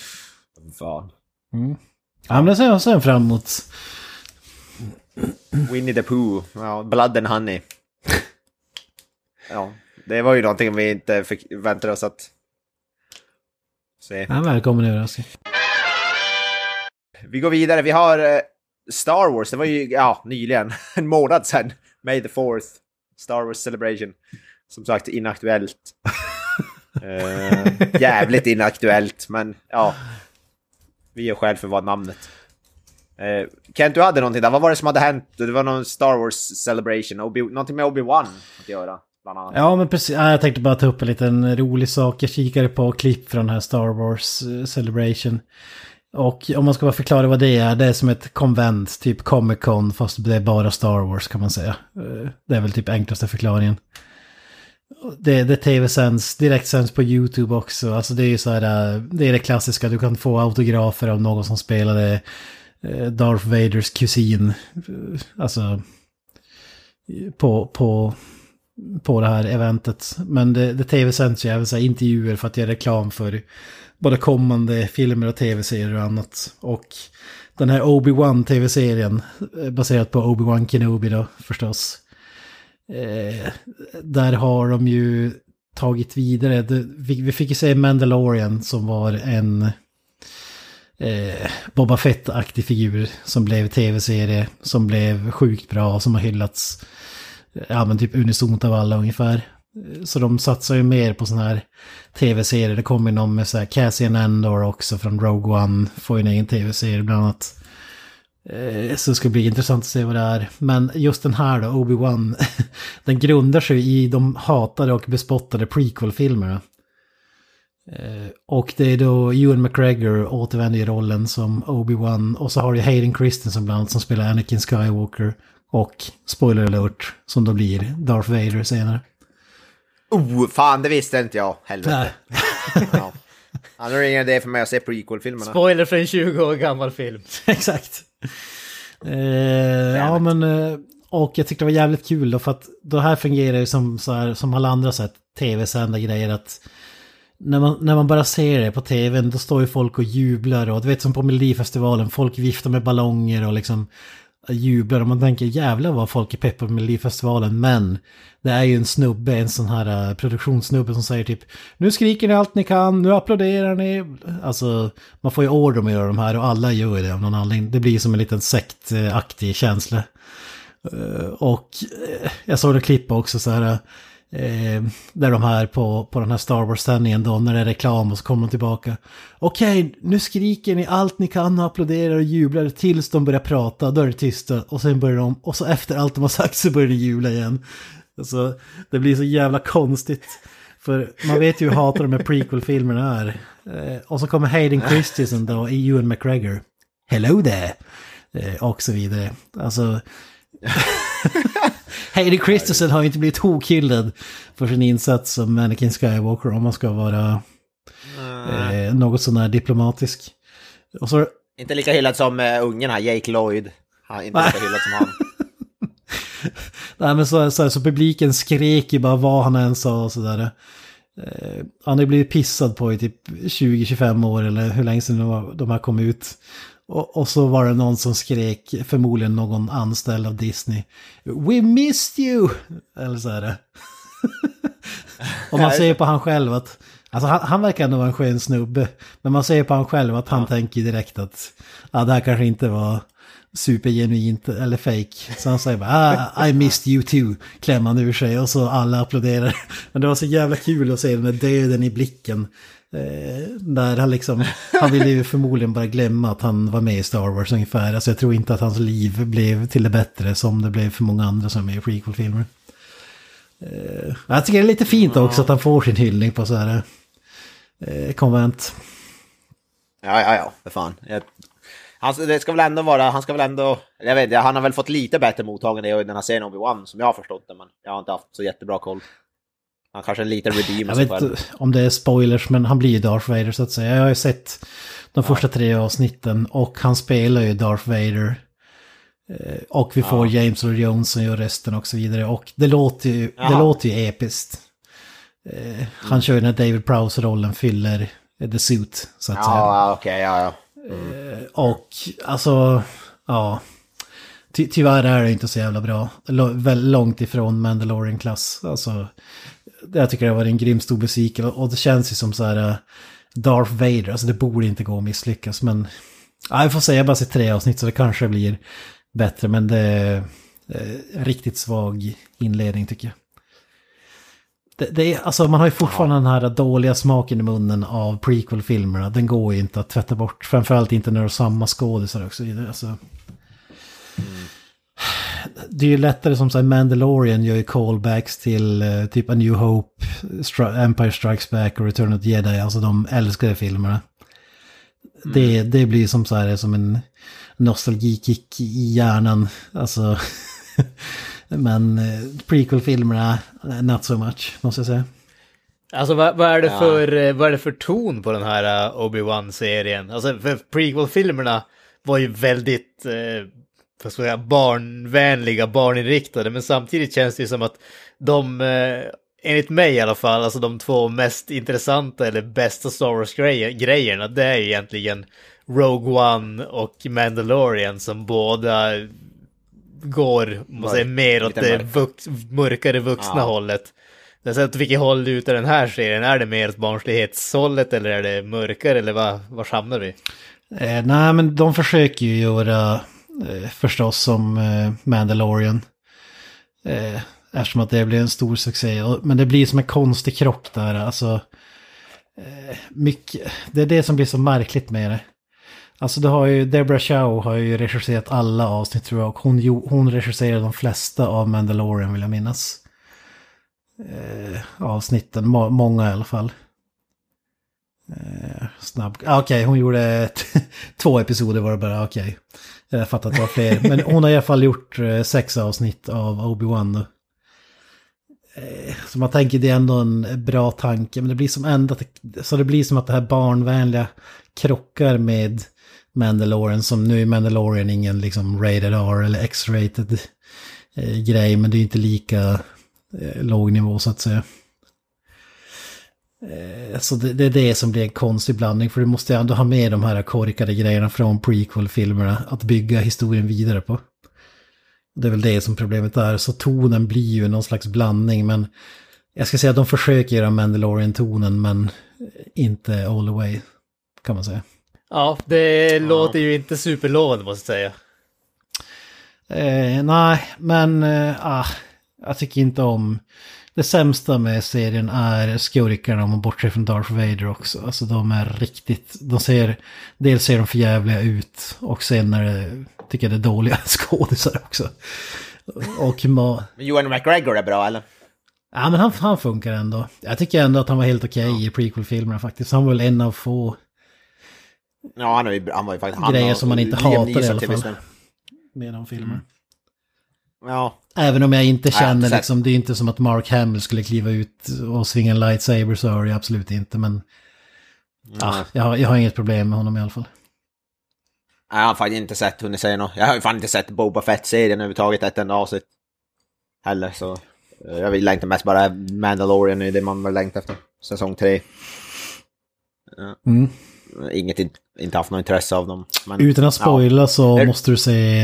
Fan. Ja, men det ser jag fram emot. Winnie the Pooh. Ja, Blood and Honey. Ja, det var ju någonting vi inte fick vänta oss att se. Ja, välkommen överraskning. Vi går vidare. Vi har eh, Star Wars. Det var ju ja, nyligen, en månad sedan. May the 4th. Star Wars Celebration. Som sagt, inaktuellt. Eh, jävligt inaktuellt, men ja. Vi gör själv för vad namnet. Uh, Kent, du hade någonting där. Vad var det som hade hänt? Det var någon Star Wars Celebration. Obi någonting med Obi-Wan att göra, bland annat. Ja, men precis. Ja, jag tänkte bara ta upp en liten rolig sak. Jag kikade på klipp från den här Star Wars eh, Celebration. Och om man ska bara förklara vad det är, det är som ett konvent, typ Comic Con, fast det är bara Star Wars kan man säga. Eh, det är väl typ enklaste förklaringen. Det, det tv-sänds, direktsänds på YouTube också. Alltså det är ju så här, eh, det är det klassiska, du kan få autografer av någon som spelade Darth Vaders kusin. Alltså på, på, på det här eventet. Men det, det tv-sänds ju även så här intervjuer för att göra reklam för både kommande filmer och tv-serier och annat. Och den här Obi-Wan tv-serien, eh, baserat på Obi-Wan Kenobi då förstås. Eh, där har de ju tagit vidare, det, vi, vi fick ju se Mandalorian som var en eh, Boba Fett-aktig figur som blev tv-serie, som blev sjukt bra, som har hyllats ja men typ unisont av alla ungefär. Så de satsar ju mer på sådana här tv-serier. Det kommer någon med så här Cassian Andor också från Rogue One. Får ju en egen tv-serie bland annat. Eh, så det ska bli intressant att se vad det är. Men just den här då, Obi-Wan, den grundar sig i de hatade och bespottade prequel-filmerna. Eh, och det är då Ewan McGregor återvänder i rollen som Obi-Wan. Och så har du Hayden Christensen bland annat som spelar Anakin Skywalker. Och, spoiler alert, som då blir Darth Vader senare. Oh, fan det visste inte jag. Helvete. Nej. Ja. Är det ingen idé för mig att se prequel-filmerna. Spoiler för en 20 år gammal film. Exakt. Eh, ja men, eh, och jag tyckte det var jävligt kul då för att det här fungerar ju som, så här, som alla andra så här, tv-sända grejer att när man, när man bara ser det på tvn då står ju folk och jublar och du vet som på Melodifestivalen, folk viftar med ballonger och liksom jublar och man tänker jävlar vad folk är peppade på Melodifestivalen men det är ju en snubbe, en sån här eh, produktionssnubbe som säger typ Nu skriker ni allt ni kan, nu applåderar ni. Alltså man får ju order om att göra de här och alla gör ju det av någon anledning. Det blir som en liten sektaktig känsla. Eh, och eh, jag såg det klippa också så här. Eh, där de här på, på den här Star Wars-sändningen då, när det är reklam och så kommer de tillbaka. Okej, nu skriker ni allt ni kan och applåderar och jublar tills de börjar prata, då är det tysta. Och sen börjar de, och så efter allt de har sagt så börjar de jubla igen. Alltså, det blir så jävla konstigt. För man vet ju hur hatade de här prequel-filmerna är. Eh, och så kommer Hayden Christensen då i Ewan McGregor. hello there. Eh, och så vidare. Alltså... Hayden Christensen har ju inte blivit hokhyllad för sin insats som Anakin Skywalker om man ska vara eh, något sånär diplomatisk. Och så... Inte lika hyllad som uh, ungen här, Jake Lloyd. Han inte lika hyllad som han. Nej men så, så, så publiken skrek ju bara vad han än sa och sådär. Eh, han har ju blivit pissad på i typ 20-25 år eller hur länge sedan de, har- de har kommit ut. Och, och så var det någon som skrek, förmodligen någon anställd av Disney. We missed you! Eller så är det. och man ser på han själv att, alltså han, han verkar ändå vara en skön snubbe. Men man ser på han själv att han tänker direkt att, ja det här kanske inte var supergenuint eller fake. Så han säger bara ah, I missed you too, klämmer han ur sig och så alla applåderar. Men det var så jävla kul att se den där döden i blicken. Eh, där han liksom, han ville ju förmodligen bara glömma att han var med i Star Wars ungefär. Alltså jag tror inte att hans liv blev till det bättre som det blev för många andra som är med i prequel-filmer. Eh, jag tycker det är lite fint också att han får sin hyllning på så här eh, konvent. Ja, ja, ja, för fan. Jag, han, det ska väl ändå vara, han ska väl ändå, jag vet inte, han har väl fått lite bättre mottagande i den här serien Obi-Wan som jag har förstått det, men jag har inte haft så jättebra koll. Han kanske lite redeemer Jag sig vet själv. inte om det är spoilers, men han blir ju Darth Vader så att säga. Jag har ju sett de första tre avsnitten och han spelar ju Darth Vader. Eh, Och vi får James Earl Jones som gör resten och så vidare. Och det låter ju, det Jaha. låter ju episkt. Eh, Han kör ju när David Prowse-rollen fyller eh, the suit, så att säga. Ja, ja, okej, ja, ja. Och alltså, ja. Ty tyvärr är det inte så jävla bra. L- långt ifrån Mandalorian-klass. Alltså, jag tycker det var en grym stor besvikelse. Och det känns ju som så här eh, Darth Vader. Alltså det borde inte gå att misslyckas. Men ja, jag får säga, bara sett tre avsnitt så det kanske blir bättre. Men det är eh, riktigt svag inledning tycker jag. Det, det är, alltså man har ju fortfarande den här dåliga smaken i munnen av prequel-filmerna. Den går ju inte att tvätta bort. Framförallt inte när det är samma skådisar och så vidare. Alltså, det är ju lättare som sagt, Mandalorian gör ju callbacks till eh, typ A New Hope, Stri- Empire Strikes Back och Return of the Jedi, alltså de älskade filmerna. Det, det blir som så här som en nostalgikick i hjärnan, alltså. Men eh, prequel-filmerna, eh, not so much, måste jag säga. Alltså vad, vad, är det Ja. för, eh, vad är det för ton på den här eh, Obi-Wan-serien? Alltså för prequel-filmerna var ju väldigt, eh, vad ska jag säga, barnvänliga, barninriktade, men samtidigt känns det ju som att de, eh, enligt mig i alla fall, alltså de två mest intressanta eller bästa Star Wars-grejerna, det är ju egentligen Rogue One och Mandalorian som båda går, man säger, mer åt det vux, mörkare vuxna Ja. hållet. Men sen åt vilket håll ut är den här serien? Är det mer åt barnslighetshållet eller är det mörkare eller vad, var hamnar vi? Eh, nej, men de försöker ju göra Eh, förstås som eh, Mandalorian. Eh, eftersom att det blir en stor succé. Men det blir som en konstig krock där. Alltså, eh, mycket, det är det som blir så märkligt med det. Alltså du har ju, Deborah Chow har ju regisserat alla avsnitt tror jag. Och hon, hon regisserade de flesta av Mandalorian vill jag minnas. Eh, avsnitten, må, många i alla fall. Eh, snabb. okej Okej, hon gjorde två episoder var det bara, okej. Jag fattar att det var fler. Men hon har i alla fall gjort eh, sex avsnitt av Obi-Wan. nu. Eh, så man tänker det är ändå en bra tanke. Men det blir som ändå så det blir som att det här barnvänliga krockar med Mandalorian. Som nu är Mandalorian ingen liksom rated R eller X-rated eh, grej. Men det är inte lika låg nivå så att säga. Eh, Så det, det är det som blir en konstig blandning. För du måste ändå ha med de här korkade grejerna från prequel-filmerna. Att bygga historien vidare på. Det är väl det som problemet är. Så tonen blir ju någon slags blandning. Men jag ska säga att de försöker göra Mandalorian-tonen. Men inte all the way. Kan man säga. Ja, det låter ju inte superlovande måste jag säga. Eh, nej, men eh, ah, jag tycker inte om... Det sämsta med serien är skurkarna om man bortser från Darth Vader också. Alltså de är riktigt... De ser... Dels ser de för jävliga ut och sen är det... Tycker jag det är dåliga skådisar också. Och ma- Johan McGregor är bra, eller? Ja men han, han funkar ändå. Jag tycker ändå att han var helt okej i prequel-filmerna faktiskt. Han var väl en av få Ja, han, är ju, han var ju faktiskt... han Grejer som man inte hatar i alla fall. med de filmer. Ja, Även om jag inte känner sett. liksom, det är inte som att Mark Hamill skulle kliva ut och svinga en lightsaber, så är det absolut inte. Men ja, jag, har, jag har inget problem med honom i alla fall. Nej, jag har faktiskt inte sett, hunnit säga något. Jag har fan inte sett Boba Fett-serien överhuvudtaget, ett enda avsnitt. Heller, så... eh, Jag vill längta mest bara Mandalorian, är det man väl längtar efter. Säsong tre. Mm. Inget, in- inte haft något intresse av dem. Men, Utan att spoila så Är- måste du se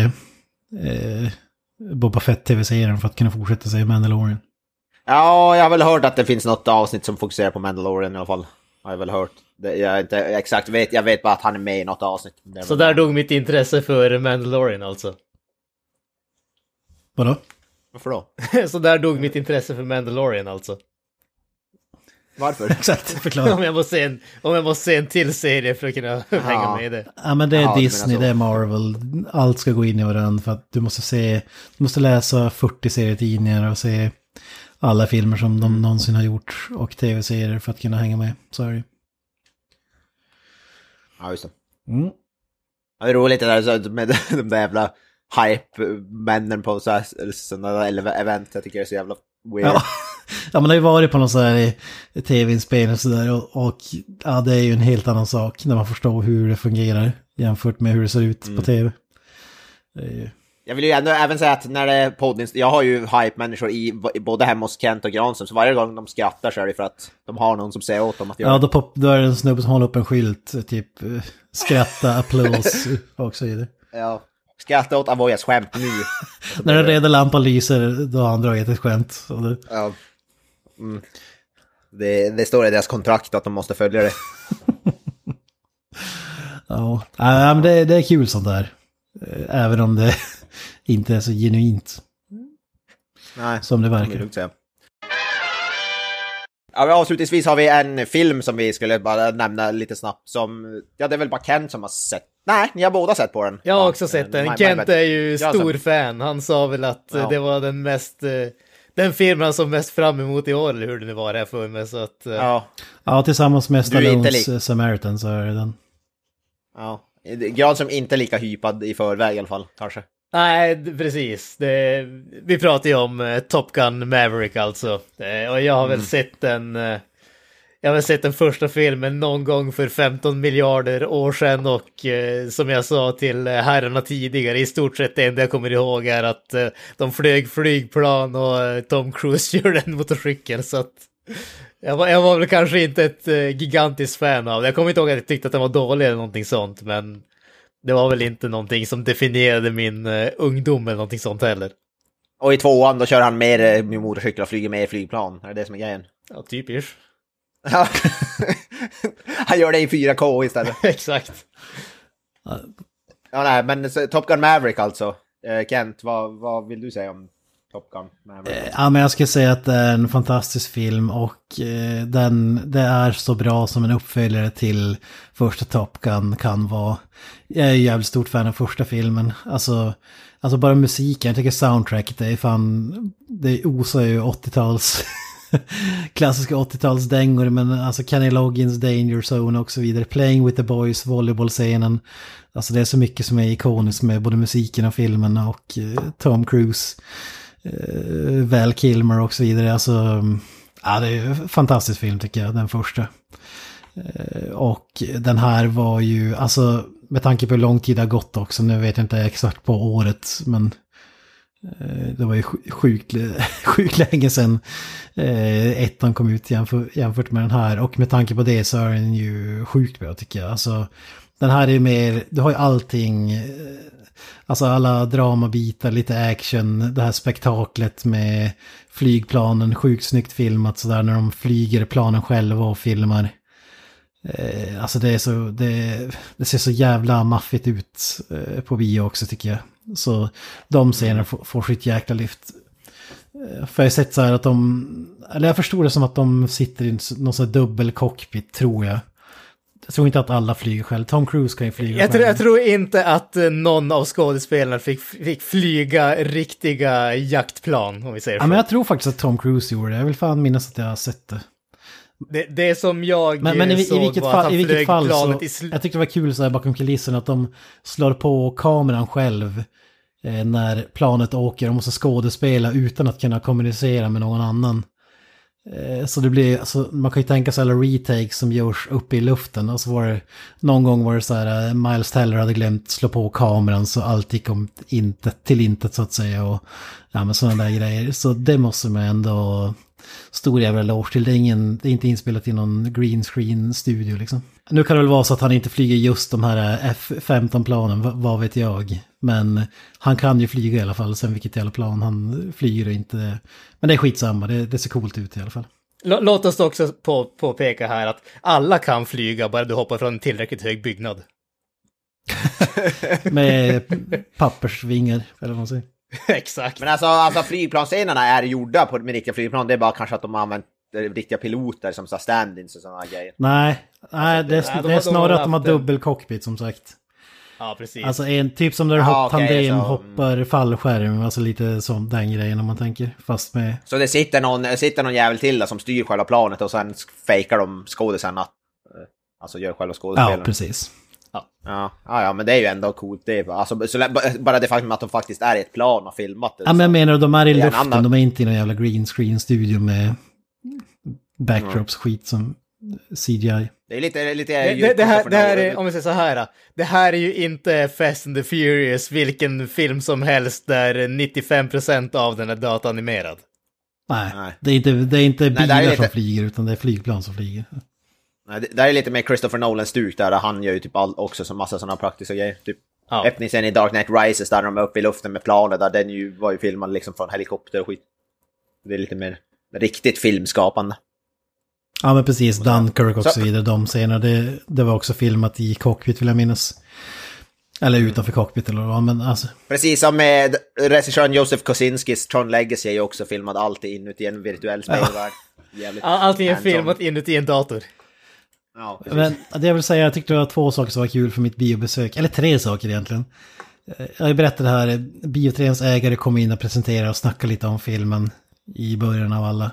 eh, Boba Fett tv-serien för att kunna fortsätta se Mandalorian. Ja, jag har väl hört att det finns något avsnitt som fokuserar på Mandalorian i alla fall. Har jag väl hört. Det, jag är inte exakt vet, jag vet bara att han är med i något avsnitt. Det är Så där dog mitt intresse för Mandalorian alltså. Vadå? Varför då? Så där dog mitt intresse för Mandalorian alltså. Varför? Exakt, förklara. Om jag måste se en, om jag måste se en till serie för att kunna hänga med i det. Ja men det är Ja, Disney, det är Marvel. Allt ska gå in i varandra för att du måste se, du måste läsa 40 serietidningar och se alla filmer som de någonsin har gjort och tv-serier för att kunna hänga med. Så är det. Ja, just det. Mm. Ja, det är roligt det där så med de där jävla hype-männen på sådana där event. Jag tycker det är så jävla weird. Ja. ja, man har ju varit på någon sån här eh, tv-inspelning och sådär och, och ja, det är ju en helt annan sak när man förstår hur det fungerar jämfört med hur det ser ut Mm. på tv. Ju... Jag vill ju ändå även säga att när det är poddinst- jag har ju hype-människor i, i både hemma hos Kent och Granström, så varje gång de skrattar så är det för att de har någon som säger åt dem att göra Ja, det. då, pop, då är det en snubbe som håller upp en skylt, typ eh, skratta, applås och så vidare. Ja. Skratta åt Avoyas skämt nu. När den röda lampan lyser, då har han dragit ett skämt. Det, Ja. Mm. Det, det står i deras kontrakt att de måste följa det. ja, ja men det, det är kul sånt där. Eh, Även om det inte är så genuint Nej, som det verkar. säga. Ja, avslutningsvis har vi en film som vi skulle bara nämna lite snabbt som, ja det är väl bara Kent som har sett. Nej, ni har båda sett på den. Jag har Ja, också sett eh, den. my- my Kent är ju Ja, stor fan. Han sa väl att eh, Ja. det var den mest... Den filmen han såg mest fram emot i år, eller hur det nu var det för mig. Så att... eh, Ja, Ja, tillsammans med Stallones Samaritan så är det den. ja. Grad som inte är lika hypad i förväg i alla fall, kanske. Nej, precis. Det, vi pratar ju om eh, Top Gun Maverick alltså. Eh, och jag har väl sett den... jag har sett den första filmen någon gång för 15 miljarder år sedan och eh, som jag sa till eh, herrarna tidigare, i stort sett det enda jag kommer ihåg är att eh, de flög flygplan och eh, Tom Cruise gjorde en motorcykel så att jag var, jag var väl kanske inte ett eh, gigantiskt fan av det. Jag kommer inte ihåg att jag tyckte att den var dålig eller någonting sånt, men det var väl inte någonting som definierade min eh, ungdom eller någonting sånt heller. Och i tvåan då kör han mer motorcykel och flyger mer flygplan. Är det det som är grejen? Ja, typiskt. Ja. han gör det i 4K istället. Exakt. Ja, nej, men så, Top Gun Maverick alltså. Eh, Kent, vad, vad vill du säga om Top Gun Maverick? Ja, men jag skulle säga att det är en fantastisk film och eh, den, det är så bra som en uppföljare till första Top Gun kan vara. Jag är ju jävligt stort fan av första filmen. Alltså, alltså bara musiken, jag tycker soundtracket är fan, det osar ju 80-tals, klassiska 80-talsdängor, men alltså Kenny Loggins, Danger Zone och så vidare. Playing with the Boys, volleybollscenen. Alltså det är så mycket som är ikoniskt med både musiken och filmen och eh, Tom Cruise eh, Val Kilmer och så vidare. Alltså, ja, det är ju en fantastisk film tycker jag, den första. Eh, och den här var ju, alltså med tanke på hur lång tid det har gått också, nu vet jag inte exakt på året, men Eh, det var ju sjukt, sjukt länge sedan eh, ettan kom ut jämfört med den här. Och med tanke på det så är den ju sjukt bra tycker jag. Alltså, den här är ju mer, du har ju allting, eh, alltså alla dramabitar, lite action, det här spektaklet med flygplanen, sjukt snyggt filmat sådär när de flyger planen själva och filmar. Eh, alltså det är så, det, det ser så jävla maffigt ut eh, på bio också tycker jag. Så de scenerna får, får sitt jäkla lyft. Eh, För jag har sett så här att de, eller jag förstår det som att de sitter i någon sån här dubbel cockpit tror jag. Jag tror inte att alla flyger själv. Tom Cruise kan ju flyga Jag, tror- själv. jag tror inte att eh, någon av skådespelarna fick, fick flyga riktiga jaktplan, om vi säger så. Ja, men jag tror faktiskt att Tom Cruise gjorde det. Jag vill fan minnas att jag har sett det. Det, det som jag Men, men i, såg i vilket var fall, i vilket fall så, i jag tyckte det var kul så här bakom kulisserna att de slår på kameran själv eh, när planet åker. De måste skådespela utan att kunna kommunicera med någon annan. Eh, så det blir, alltså, man kan ju tänka sig alla retakes som görs uppe i luften. Och så var det, någon gång var det så här, eh, Miles Teller hade glömt slå på kameran så allt gick om intet, till intet så att säga. Och ja, men sådana där grejer. Så det måste man ändå stor jävla eloge till. Det är, ingen, det är inte inspelat i någon green screen studio liksom. Nu kan det väl vara så att han inte flyger just de här F-15-planen, vad, vet jag. Men han kan ju flyga i alla fall, sen vilket jävla plan han flyger och inte. Men det är skitsamma, det, det ser coolt ut i alla fall. Lå- Låt oss också på, påpeka här att alla kan flyga bara du hoppar från en tillräckligt hög byggnad. Med pappersvingar, eller vad man säger. Exakt. Men alltså, alltså flygplansscenerna är gjorda på, med riktiga flygplan. Det är bara kanske att de har använt eh, riktiga piloter som så stand-ins och sådana grejer. Nej, nej det, är, nej, de det är de snarare har att de har en- dubbel cockpit som sagt. Ja, precis. Alltså en typ som där Ja, hopp, okej, tandem så- hoppar fallskärm, alltså lite sån den grejen om man tänker. Fast med... Så det sitter någon, sitter någon jävel till där som styr själva planet och sen fejkar de skådisarna. att, eh, Alltså gör själva Ja, skådespelen. precis. Ja, ja, ja, men det är ju ändå coolt. Det är, bara- alltså, så, bara det faktum att de faktiskt är i ett plan och filmat det. Ja, men jag menar, de är i luften, annan- de är inte i någon jävla green screen studio med backdrops skit som CGI. Det är lite... lite det, det, det, här, det här är, om vi säger så här, det här är ju inte Fast and the Furious, vilken film som helst där 95% av den är dataanimerad. Nej, Nej. det är inte, det är inte bilar är som lite- flyger utan det är flygplan som flyger. Det, det här är lite mer Christopher Nolan stuk där. Han gör ju typ all, också så massa sådana praktiska grejer. Typ Ja. öppningsscenen i Dark Knight Rises där de är uppe i luften med planet. Där den ju var ju filmad liksom från helikopter och skit. Det är lite mer riktigt filmskapande. Ja men precis, Dunkirk och Så- så vidare, de scenerna, det, det var också filmat i cockpit vill jag minnas. Eller utanför cockpit eller vad, men alltså. Precis som med regissören Josef Kosinskis Tron Legacy är ju också filmad alltid inuti en virtuell spelvärld. All- Allting är filmat inuti en dator. Ja. Men det jag vill säga, jag tyckte det var två saker som var kul för mitt biobesök. Eller tre saker egentligen. Jag berättade det här, biotreans ägare kom in och presenterade och snackade lite om filmen i början av alla.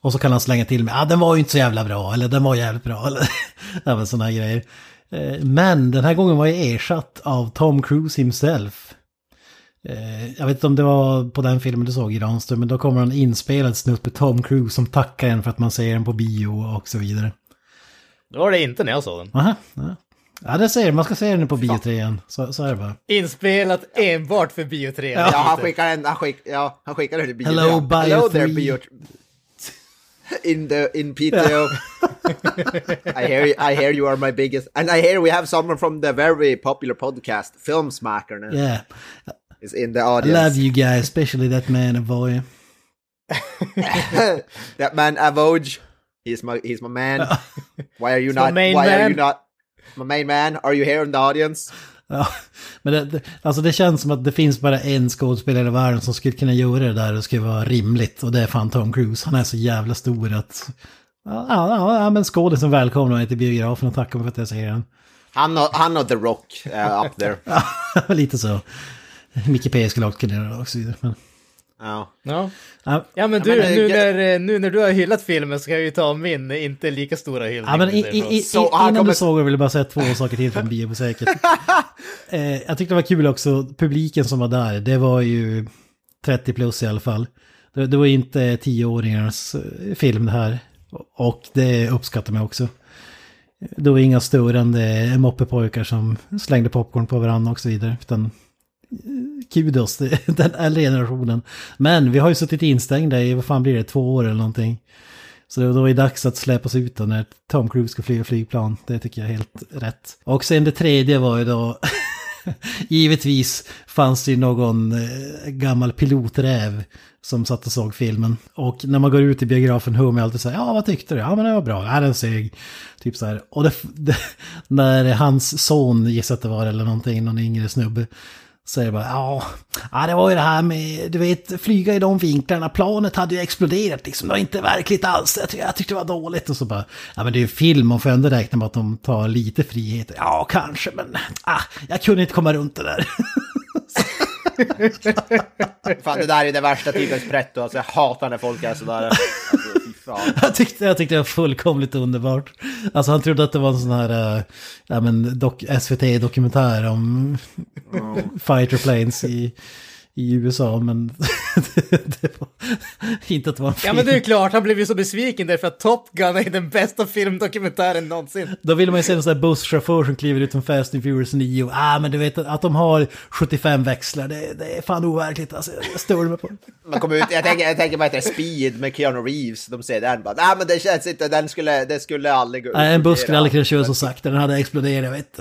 Och så kan han slänga till mig, ah, den var ju inte så jävla bra, eller den var jävligt bra, eller även sådana här grejer. Eh, men den här gången var jag ersatt av Tom Cruise himself. Eh, jag vet inte om det var på den filmen du såg i Ranström, men då kommer en inspelad snutt med Tom Cruise som tackar en för att man ser den på bio och så vidare. Det var det inte när jag såg den. Aha, ja. ja, det säger man ska se den på biotrean. Så, så är det bara. Inspelat enbart för Bio 3. Ja, han skickar en, han skick, ja, han skickar det till bio. Hello, Bio Hello there, 3. bio. In the, in PTO. I hear, you, I hear you are my biggest, and I hear we have someone from the very popular podcast, Filmsmaker, now, Yeah, is in the I audience. love you guys, especially that man Avoy. that man Avoj, he's my, he's my man. Why are you not, main why are man. you not, my main man, are you here in the audience? Ja, men det, det, alltså det känns som att det finns bara en skådespelare i världen som skulle kunna göra det där och skulle vara rimligt. Och det är fan Tom Cruise. Han är så jävla stor att... Ja, ja, ja men skådisen välkomnar mig till biografen och tackar mig för att jag ser den. Han och, han och The Rock uh, up there. Ja, lite så. Micke P skulle också kunna göra det och så vidare. Men, Ja. Ja. ja, men du, eh, nu, när, nu när du har hyllat filmen så kan jag ju ta min inte lika stora hyllning. Ja, men i, i, i, Så innan kommer- du såg det vill jag bara säga två saker till från biobesöket. eh, jag tyckte det var kul också, publiken som var där, det var ju 30 plus i alla fall. Det, det var inte 10-åringarnas eh, film det här. Och det uppskattar man också. Det var inga störande moppepojkar som slängde popcorn på varandra och så vidare. Utan eh, kudos till den äldre generationen. Men vi har ju suttit instängda i, vad fan blir det, två år eller någonting. Så det var ju dags att släpas ut då när Tom Cruise ska flyga flygplan. Det tycker jag är helt rätt. Och sen det tredje var ju då... Givetvis fanns det ju någon eh, gammal piloträv som satt och såg filmen. Och när man går ut i biografen hör man alltid säga ja vad tyckte du? Ja men det var bra, ja den sög. Typ så här. Och det, det, när hans son gissar att det var eller någonting, någon yngre snubbe. Säger bara ja, ja, det var ju det här med, du vet, flyga i de vinklarna, planet hade ju exploderat liksom, det var inte verkligt alls, jag, tyckte, jag tyckte det var dåligt och så bara, ja men det är ju film, man får ändå räkna med att de tar lite frihet. Ja, kanske, men ah, jag kunde inte komma runt det där. Fan, det där är det värsta tidens pretto. Alltså, jag hatar när folk är sådär. Alltså. Jag tyckte, jag tyckte det var fullkomligt underbart. Alltså han trodde att det var en sån här äh, ja, men dok, SVT-dokumentär om fighter planes i, i USA, men det, var inte att det var en film. Ja men det är ju klart, han blev ju så besviken därför att Top Gun är den bästa filmdokumentären någonsin. Då ville man ju se en sån här busschaufför som kliver ut från Fast and Furious 9 och ah men du vet att de har 75 växlar, det, det är fan overkligt alltså. Jag stör mig på det. Man kommer ut, jag tänker, jag tänker bara att det är Speed med Keanu Reeves, de ser den bara, nej men det känns inte, den skulle, det skulle aldrig gå Nej, en buss skulle aldrig kunna köra så sakta, den hade exploderat, jag vet.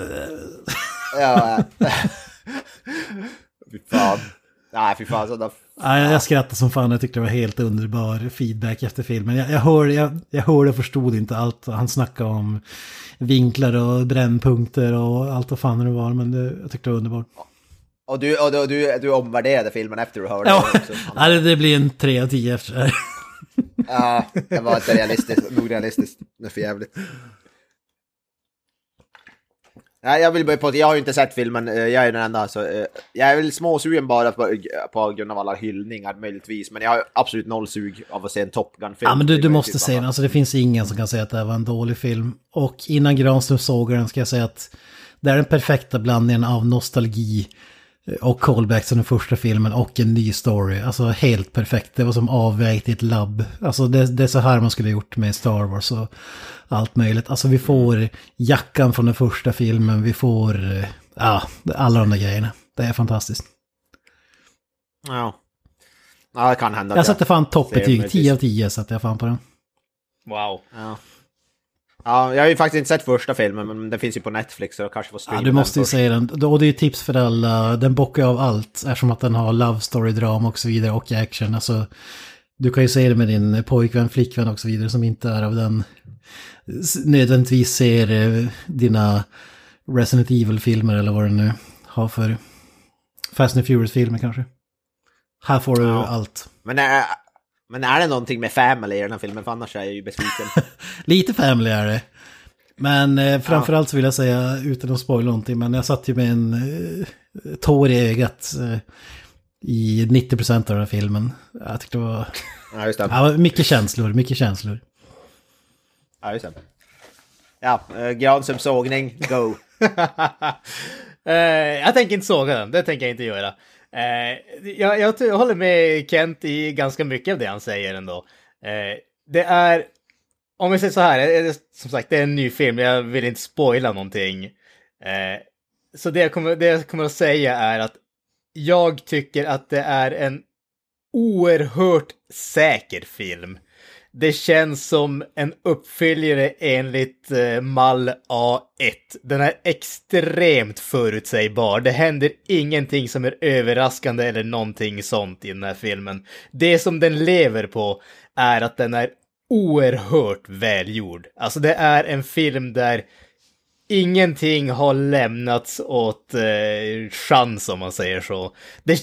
Ja, fy fan. Nej, fy fan, sådana... Nej, jag skrattade som fan, jag tyckte det var helt underbar feedback efter filmen. Jag, jag, hörde, jag, jag hörde och förstod inte allt han snackade om vinklar och brännpunkter och allt vad fan det var, men det, jag tyckte det var underbart. Och du, och du, du, du omvärderade filmen efter du hörde Ja, också. ja det, det blir en 3 av 10 efter det här. Ja, det var inte realistiskt, nog realistiskt. Det är för jävligt. Nej, jag vill bara på jag har ju inte sett filmen, eh, jag är den enda, så eh, jag är väl småsugen bara på, på grund av alla hyllningar möjligtvis, men jag har absolut noll sug av att se en Top Gun-film. Ja, men du, du måste typ se den. Alltså det finns ingen som kan säga att det här var en dålig film. Och innan Granström såg den ska jag säga att det är den perfekta blandningen av nostalgi och callbacks till den första filmen och en ny story. Alltså helt perfekt. Det var som avvägt i ett labb. Alltså det, det är så här man skulle ha gjort med Star Wars och allt möjligt. Alltså vi får jackan från den första filmen, vi får eh, ja, alla de där grejerna. Det är fantastiskt. Ja. Ja, det kan hända. Jag att sätter fan toppbetyg, möjligtvis. 10 av 10 sätter jag fan på den. Wow. Ja. Ja, jag har ju faktiskt inte sett första filmen, men den finns ju på Netflix så jag kanske får streama Ja, du måste ju först. säga den. Och det är ju tips för alla. Den bockar av allt. Eftersom att den har love story, drama och så vidare och action. Alltså, du kan ju se det med din pojkvän, flickvän och så vidare som inte är av den... Nödvändigtvis ser eh, dina Resident Evil-filmer eller vad du nu har för Fast and Furious-filmer kanske. Här får du Ja. allt. Men är, men är det någonting med family i den här filmen? För annars är jag ju besviken. Lite family är det. Men eh, framförallt så vill jag säga, utan att spoila någonting, men jag satt ju med en eh, tår i ögat eh, i 90% av den här filmen. Jag tyckte det var, ja, just det. ja, mycket känslor, mycket känslor. Ja, just det. Ja, uh, Granströms sågning, go. Eh, jag tänker inte såga den, det tänker jag inte göra. Eh, jag, jag, jag håller med Kent i ganska mycket av det han säger ändå. Eh, det är, om vi säger så här, eh, det- som sagt det är en ny film, jag vill inte spoila någonting. Eh, så det jag, kommer, det jag kommer att säga är att jag tycker att det är en oerhört säker film. Det känns som en uppföljare enligt eh, mall A1. Den är extremt förutsägbar. Det händer ingenting som är överraskande eller någonting sånt i den här filmen. Det som den lever på är att den är oerhört välgjord. Alltså det är en film där ingenting har lämnats åt eh, chans om man säger så. Det,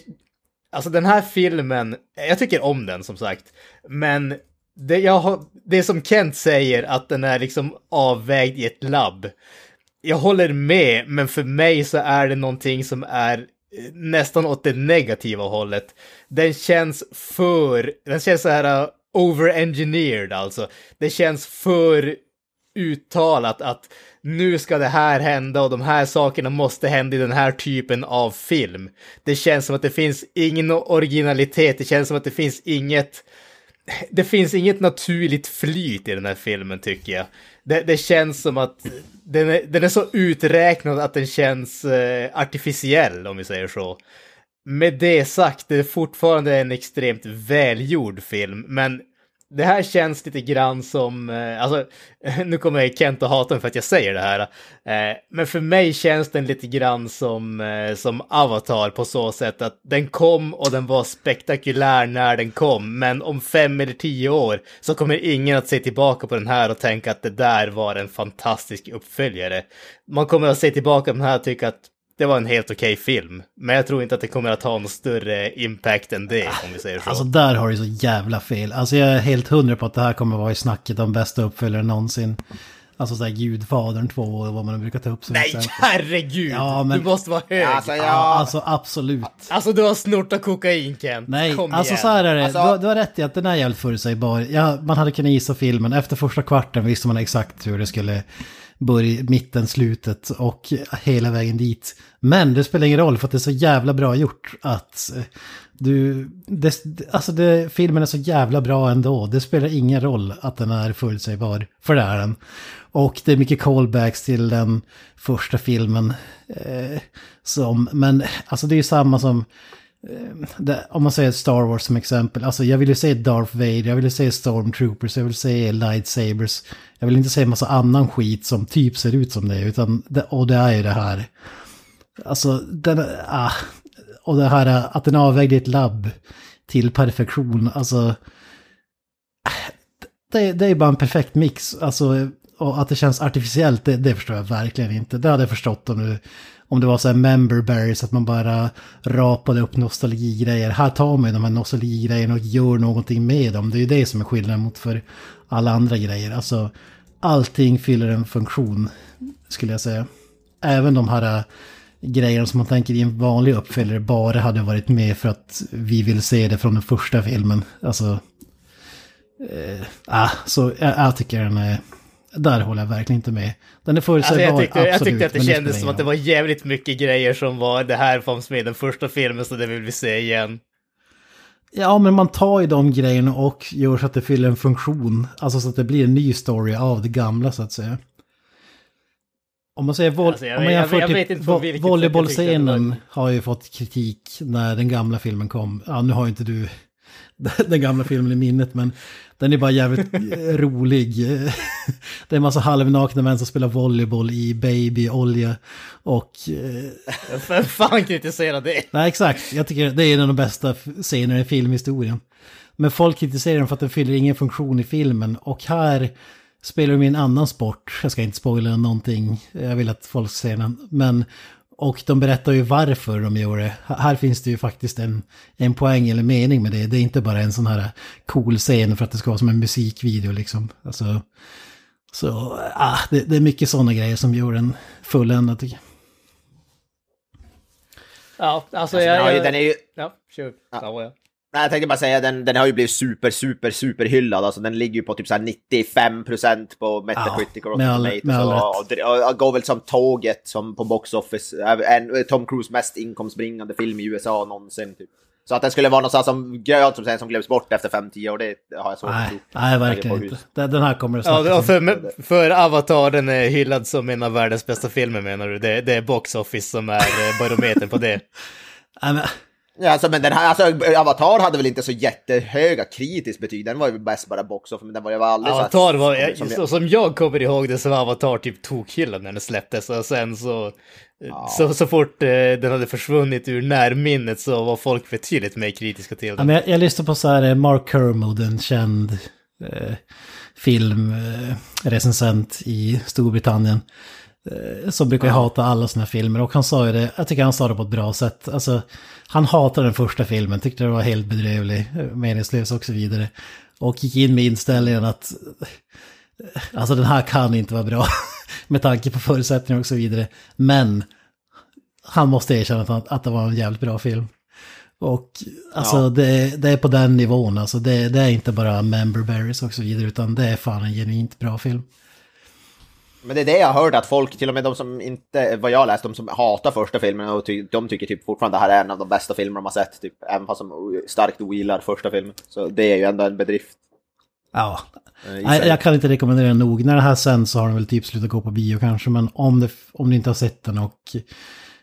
alltså den här filmen, jag tycker om den som sagt, men det, jag har, det som Kent säger att den är liksom avvägd i ett labb. Jag håller med, men för mig så är det någonting som är eh, nästan åt det negativa hållet. Den känns för, den känns så här uh, over-engineered alltså. Det känns för uttalat att nu ska det här hända och de här sakerna måste hända i den här typen av film. Det känns som att det finns ingen originalitet, det känns som att det finns inget det finns inget naturligt flyt i den här filmen tycker jag. Det, det känns som att den är, den är så uträknad att den känns eh, artificiell om vi säger så. Med det sagt, det är fortfarande en extremt välgjord film, men det här känns lite grann som, eh, alltså, nu kommer Kent att hata mig för att jag säger det här, eh, men för mig känns den lite grann som, eh, som Avatar på så sätt att den kom och den var spektakulär när den kom, men om fem eller tio år så kommer ingen att se tillbaka på den här och tänka att det där var en fantastisk uppföljare. Man kommer att se tillbaka på den här och tycka att det var en helt okej film, men jag tror inte att det kommer att ha någon större impact än det, om vi säger så. Alltså där har du så jävla fel. Alltså jag är helt hundra på att det här kommer vara i snacket om bästa uppföljare någonsin. Alltså såhär Gudfadern 2 och vad man brukar ta upp som Nej, exempel. herregud! Ja, men- Du måste vara hög. Ja, Alltså, alltså, Ja, ja, alltså absolut. du har snortat kokain, Ken. Nej, Kom alltså igen. så här är det. Alltså- Du, har- du har rätt i att den är jävligt förutsägbar. Ja, man hade kunnat gissa filmen. Efter första kvarten visste man exakt hur det skulle börj, mitten, slutet och hela vägen dit. Men det spelar ingen roll för att det är så jävla bra gjort att eh, du... Det, alltså det, filmen är så jävla bra ändå. Det spelar ingen roll att den är förutsägbar, för det är den. Och det är mycket callbacks till den första filmen. Eh, som, men alltså det är ju samma som Ehm, det, om man säger Star Wars som exempel, alltså jag vill ju se Darth Vader, jag vill ju se Stormtroopers, jag vill se Lightsabers. Jag vill inte se en massa annan skit som typ ser ut som det, utan det, och det är ju det här. Alltså, den, ah, och det här att den avvägde ett labb till perfektion, alltså. Det, det är bara en perfekt mix, alltså. Och att det känns artificiellt, det, det förstår jag verkligen inte. Det hade jag förstått om du om det var så här member berries, att man bara rapade upp nostalgigrejer. Här tar man ju de här nostalgigrejerna och gör någonting med dem. Det är ju det som är skillnaden mot för alla andra grejer. Alltså, allting fyller en funktion, skulle jag säga. Även de här äh, grejerna som man tänker i en vanlig uppföljare bara hade varit med för att vi vill se det från den första filmen. Alltså, eh, ah, så jag, jag tycker den är... Där håller jag verkligen inte med. Den är Alltså, förutsägbar, jag, tyckte, jag absolut, tyckte att det kändes spelar som att det var jävligt mycket grejer som var det här fanns med i den första filmen så det vill vi se igen. Ja, men man tar ju de grejerna och gör så att det fyller en funktion. Alltså så att det blir en ny story av det gamla så att säga. Om man säger Alltså, jag om man jag jag typ jag volleybollscenen har ju fått kritik när den gamla filmen kom. Ja, nu har ju inte du den gamla filmen i minnet, men den är bara jävligt eh, rolig. Det är en massa halvnakna män som spelar volleyboll i babyolja. Och eh, Vem fan kritiserar det? Nej, exakt. Jag tycker det är en av de bästa scenerna i filmhistorien. Men folk kritiserar den för att den fyller ingen funktion i filmen. Och här spelar de i en annan sport. Jag ska inte spoila någonting. Jag vill att folk ser den. Men, och de berättar ju varför de gör det. Här finns det ju faktiskt en, en poäng eller mening med det. Det är inte bara en sån här cool scen för att det ska vara som en musikvideo liksom. Alltså, så ah, det, det är mycket sådana grejer som gör den fulländad tycker jag. Ja, alltså, alltså, jag... den, har ju, den är ju... Ja, kör. Ja. Ja, Nej, jag tänkte bara säga den, den har ju blivit super, super, super hyllad. Alltså den ligger ju på typ så här 95% på Metacritic Ja, och med all- Rotten Tomatoes. Och, och, går väl som tåget som på box office. En, Tom Cruise mest inkomstbringande film i USA någonsin. Typ. Så att den skulle vara något sånt som grönt som, säger, som glöms bort efter 5-10 år, det har jag svårt att tro. nej verkligen På inte. Den den här kommer att Ja, det- om. för, för Avatar, den är hyllad som en av världens bästa filmer menar du? Det, det är Box Office som är eh, barometern på det. Nej, men, Ja, alltså, men den här, alltså, Avatar hade väl inte så jättehöga kritiskt betyg. Den var ju bäst bara box men den var ju aldrig så här- Avatar var, som- jag, som- så, som jag kommer ihåg det så var Avatar typ tokhyllad när den släpptes och sen så, så, så fort eh, den hade försvunnit ur närminnet så var folk betydligt mer kritiska till ja, den. men jag, jag lyssnade på så här eh, Mark Kermode, en känd eh, filmrecensent i Storbritannien. Eh, som brukar ju hata alla såna här filmer och han sa ju det, jag tycker han sa det på ett bra sätt. Alltså, han hatade den första filmen, tyckte det var helt bedrövlig, eh, meningslös och så vidare. Och gick in med inställningen att eh, alltså den här kan inte vara bra med tanke på förutsättningar och så vidare. Men han måste erkänna att, han, att det var en jävligt bra film. Och alltså Ja. det, det är på den nivån, alltså det, det är inte bara member berries och så vidare, utan det är fan en genuint bra film. Men det är det jag har hört att folk, till och med de som inte, vad jag läst, de som hatar första filmen, och ty, de tycker typ fortfarande det här är en av de bästa filmer de har sett, typ, även fast de starkt ogillar första filmen. Så det är ju ändå en bedrift. Ja, eh, sig. jag kan inte rekommendera den nog. När det här sen så har den väl typ slutat gå på bio kanske, men om, det, om du inte har sett den och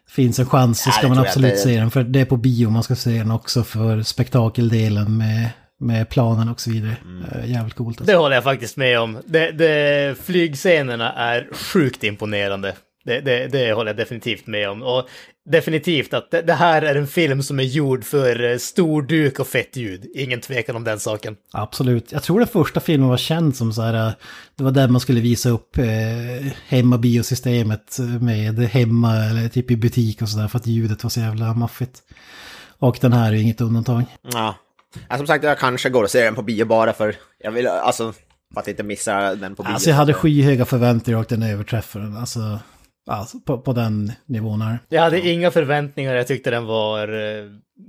finns en chans så Ja, ska det man jag absolut se den, för det är på bio man ska se den också för spektakeldelen med, med planen och så vidare. Mm. Eh, Jävligt coolt alltså. Det håller jag faktiskt med om. Det, det, flygscenerna är sjukt imponerande. Det, det, det håller jag definitivt med om. Och definitivt att det, det här är en film som är gjord för eh, stor duk och fett ljud. Ingen tvekan om den saken. Absolut. Jag tror den första filmen var känd som så här, eh, det var där man skulle visa upp eh, hemmabiosystemet med hemma eller typ i butik och sådär för att ljudet var så jävla maffigt. Och den här är ju inget undantag. Ja. Ja, som sagt, jag kanske går och ser den på bio bara för, jag vill, alltså, För att inte missa den på bio. Alltså jag hade skyhöga förväntningar och den överträffade den. Alltså, alltså på, på den nivån här. Jag hade inga förväntningar, jag tyckte den var eh,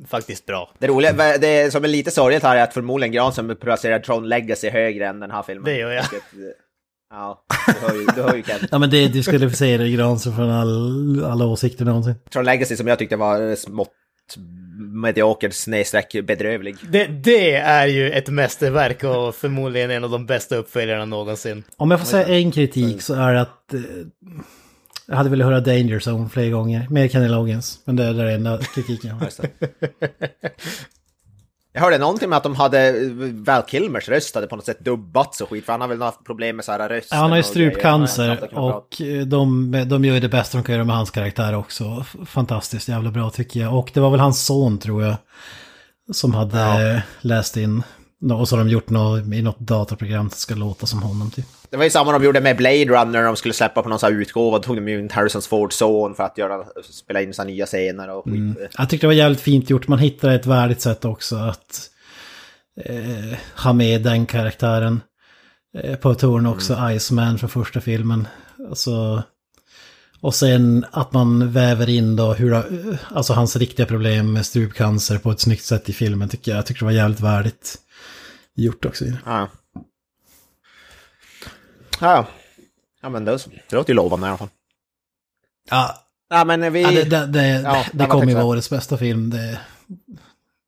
faktiskt bra. Det roliga, det som är lite sorgligt här är att förmodligen Granström placerar Tron Legacy högre än den här filmen. Det gör jag. Vilket, eh, Ja, du hör ju, du hör ju Ken. Ja men det diskvalificerar Granström från all, alla åsikter någonsin. Tron Legacy som jag tyckte var smått mediokert snedstreck bedrövlig. Det, det är ju ett mästerverk och förmodligen en av de bästa uppföljarna någonsin. Om jag får säga en kritik så är det att eh, jag hade velat höra Danger Zone fler gånger med Kenny Loggins. Men det är den enda kritiken jag har. Jag hörde någonting med att de hade Val Kilmers röst hade på något sätt dubbats och skit, för han har väl haft problem med så här rösten. Ja, han har ju och strupcancer Ja, och de, de gör ju det bästa de kan göra med hans karaktär också. Fantastiskt jävla bra tycker jag. Och det var väl hans son tror jag som hade Ja. läst in. Och så har de gjort något i något dataprogram som ska låta som honom typ. Det var ju samma de gjorde med Blade Runner när de skulle släppa på någon sån här utgåva. Då tog de ju in Harrison Fords son för att göra, spela in så här nya scener och skit. Mm. Jag tyckte det var jävligt fint gjort. Man hittade ett värdigt sätt också att eh, ha med den karaktären. Eh, på touren också, Iceman från första filmen. Alltså, och sen att man väver in då hur, alltså hans riktiga problem med strupcancer på ett snyggt sätt i filmen tycker jag. Jag tycker det var jävligt värdigt gjort också. Ja. Ja, ja men det, det låter ju lovande i alla fall. Ja, Ja, men vi... ja det, det, det, Ja, det, kommer ju exakt. vara årets bästa film. Det,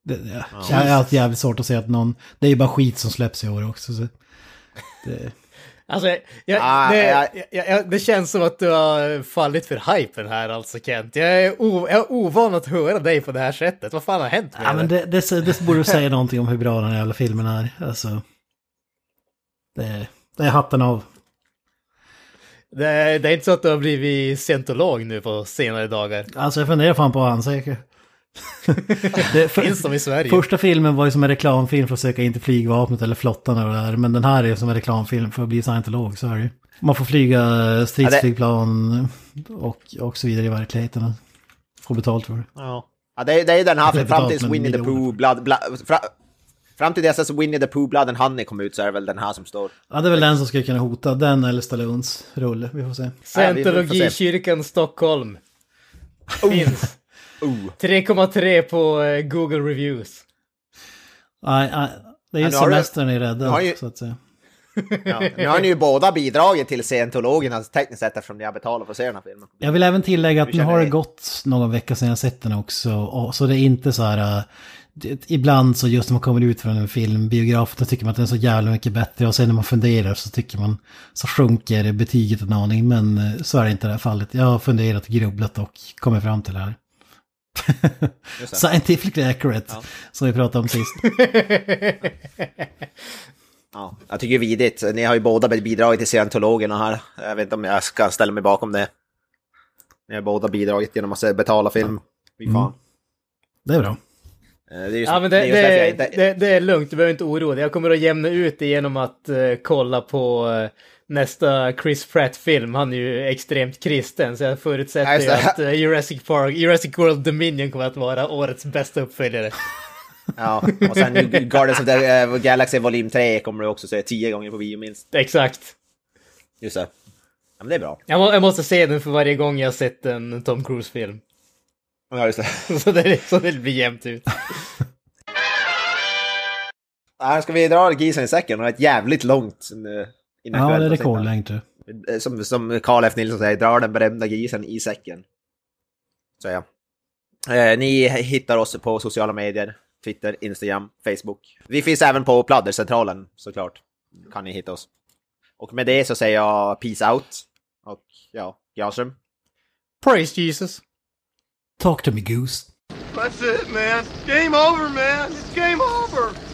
det, det, Jag har jävligt svårt att säga att någon... Det är ju bara skit som släpps i år också. Så det, Alltså, jag, Ah, det, jag- jag, det känns som att du har fallit för hypen här alltså Kent. Jag är, o, jag är ovan att höra dig på det här sättet. Vad fan har hänt med Ja, men dig? det, det, det borde säga någonting om hur bra den här jävla filmen är. Alltså, det, det är hatten av. Det, det är inte så att du har blivit scientolog nu på senare dagar. Alltså jag funderar fan på vad han säger. Det, för, Finns de i Sverige? första filmen var ju som en reklamfilm för att söka in till flygvapnet eller flottan och det där. Men den här är som en reklamfilm för att bli scientolog, så är det ju. Man får flyga stridsflygplan och, och så vidare i verkligheten. och Får betalt för det. Ja. Ja, det, är- det är den här, fram tills Winnie the. Pooh, Blood, Blood, fra, fram till dess att Winnie the Pooh, Blood and Honey kom ut så är det väl den här som står. Ja, det är väl den som skulle kunna hota. Den eller Stallones rulle. Vi får se. Ja, vi får se. Scientologikyrkan Stockholm. Finns. Oh. 3,3 på eh, Google Reviews. Nej, det är ju semestern i nu rädda, har ju- så att säga. Ja. Nu har ni ju båda bidragit till scientologerna tekniskt sett eftersom ni har betalat för att se den här filmen. Jag vill även tillägga att nu har det gått någon vecka sedan jag sett den också. Och, så det är inte så här... äh, det, ibland så just när man kommer ut från en filmbiograf då tycker man att den är så jävla mycket bättre. Och sen när man funderar så tycker man så sjunker betyget en aning. Men äh, så är det inte i det här fallet. Jag har funderat och grubblat och kommit fram till det här. Scientifically accurate, som vi pratade om sist. Ja, jag tycker det är vidigt. Ni har ju båda bidragit till scientologerna här. Jag vet inte om jag ska ställa mig bakom det. Ni har båda bidragit genom att betala film. Fy fan. Det är bra. Eh, Det är Ja, men det det, är det, det, det är lugnt, du behöver inte oroa dig. Jag kommer att jämna ut det genom att eh, kolla på eh, nästa Chris Pratt-film. Han är ju extremt kristen, så jag förutsätter ju att eh, Jurassic Park, Jurassic World Dominion kommer att vara årets bästa uppföljare. Ja, och sen Guardians of the eh, Galaxy Volym 3 kommer du också se tio gånger på bio minst. Exakt. Just det. Ja, men det är bra. Jag, må, jag måste se den för varje gång jag sett en Tom Cruise-film. Ja, just det. Så det, så det blir jämnt ut. Ska vi dra gisen i säcken? Det är ett jävligt långt eh, Ja, det är rekordlängd tror jag. Eh, Som, som Carl F. Nilsson säger, drar den berömda grisen i säcken. Så ja. Eh, ni hittar oss på sociala medier. Twitter, Instagram, Facebook. Vi finns även på Pladdercentralen såklart. Kan ni hitta oss. Och med det så säger jag peace out. Och ja, Granström. Praise Jesus. Talk to me goose. That's it, man. Game over, man. It's game over.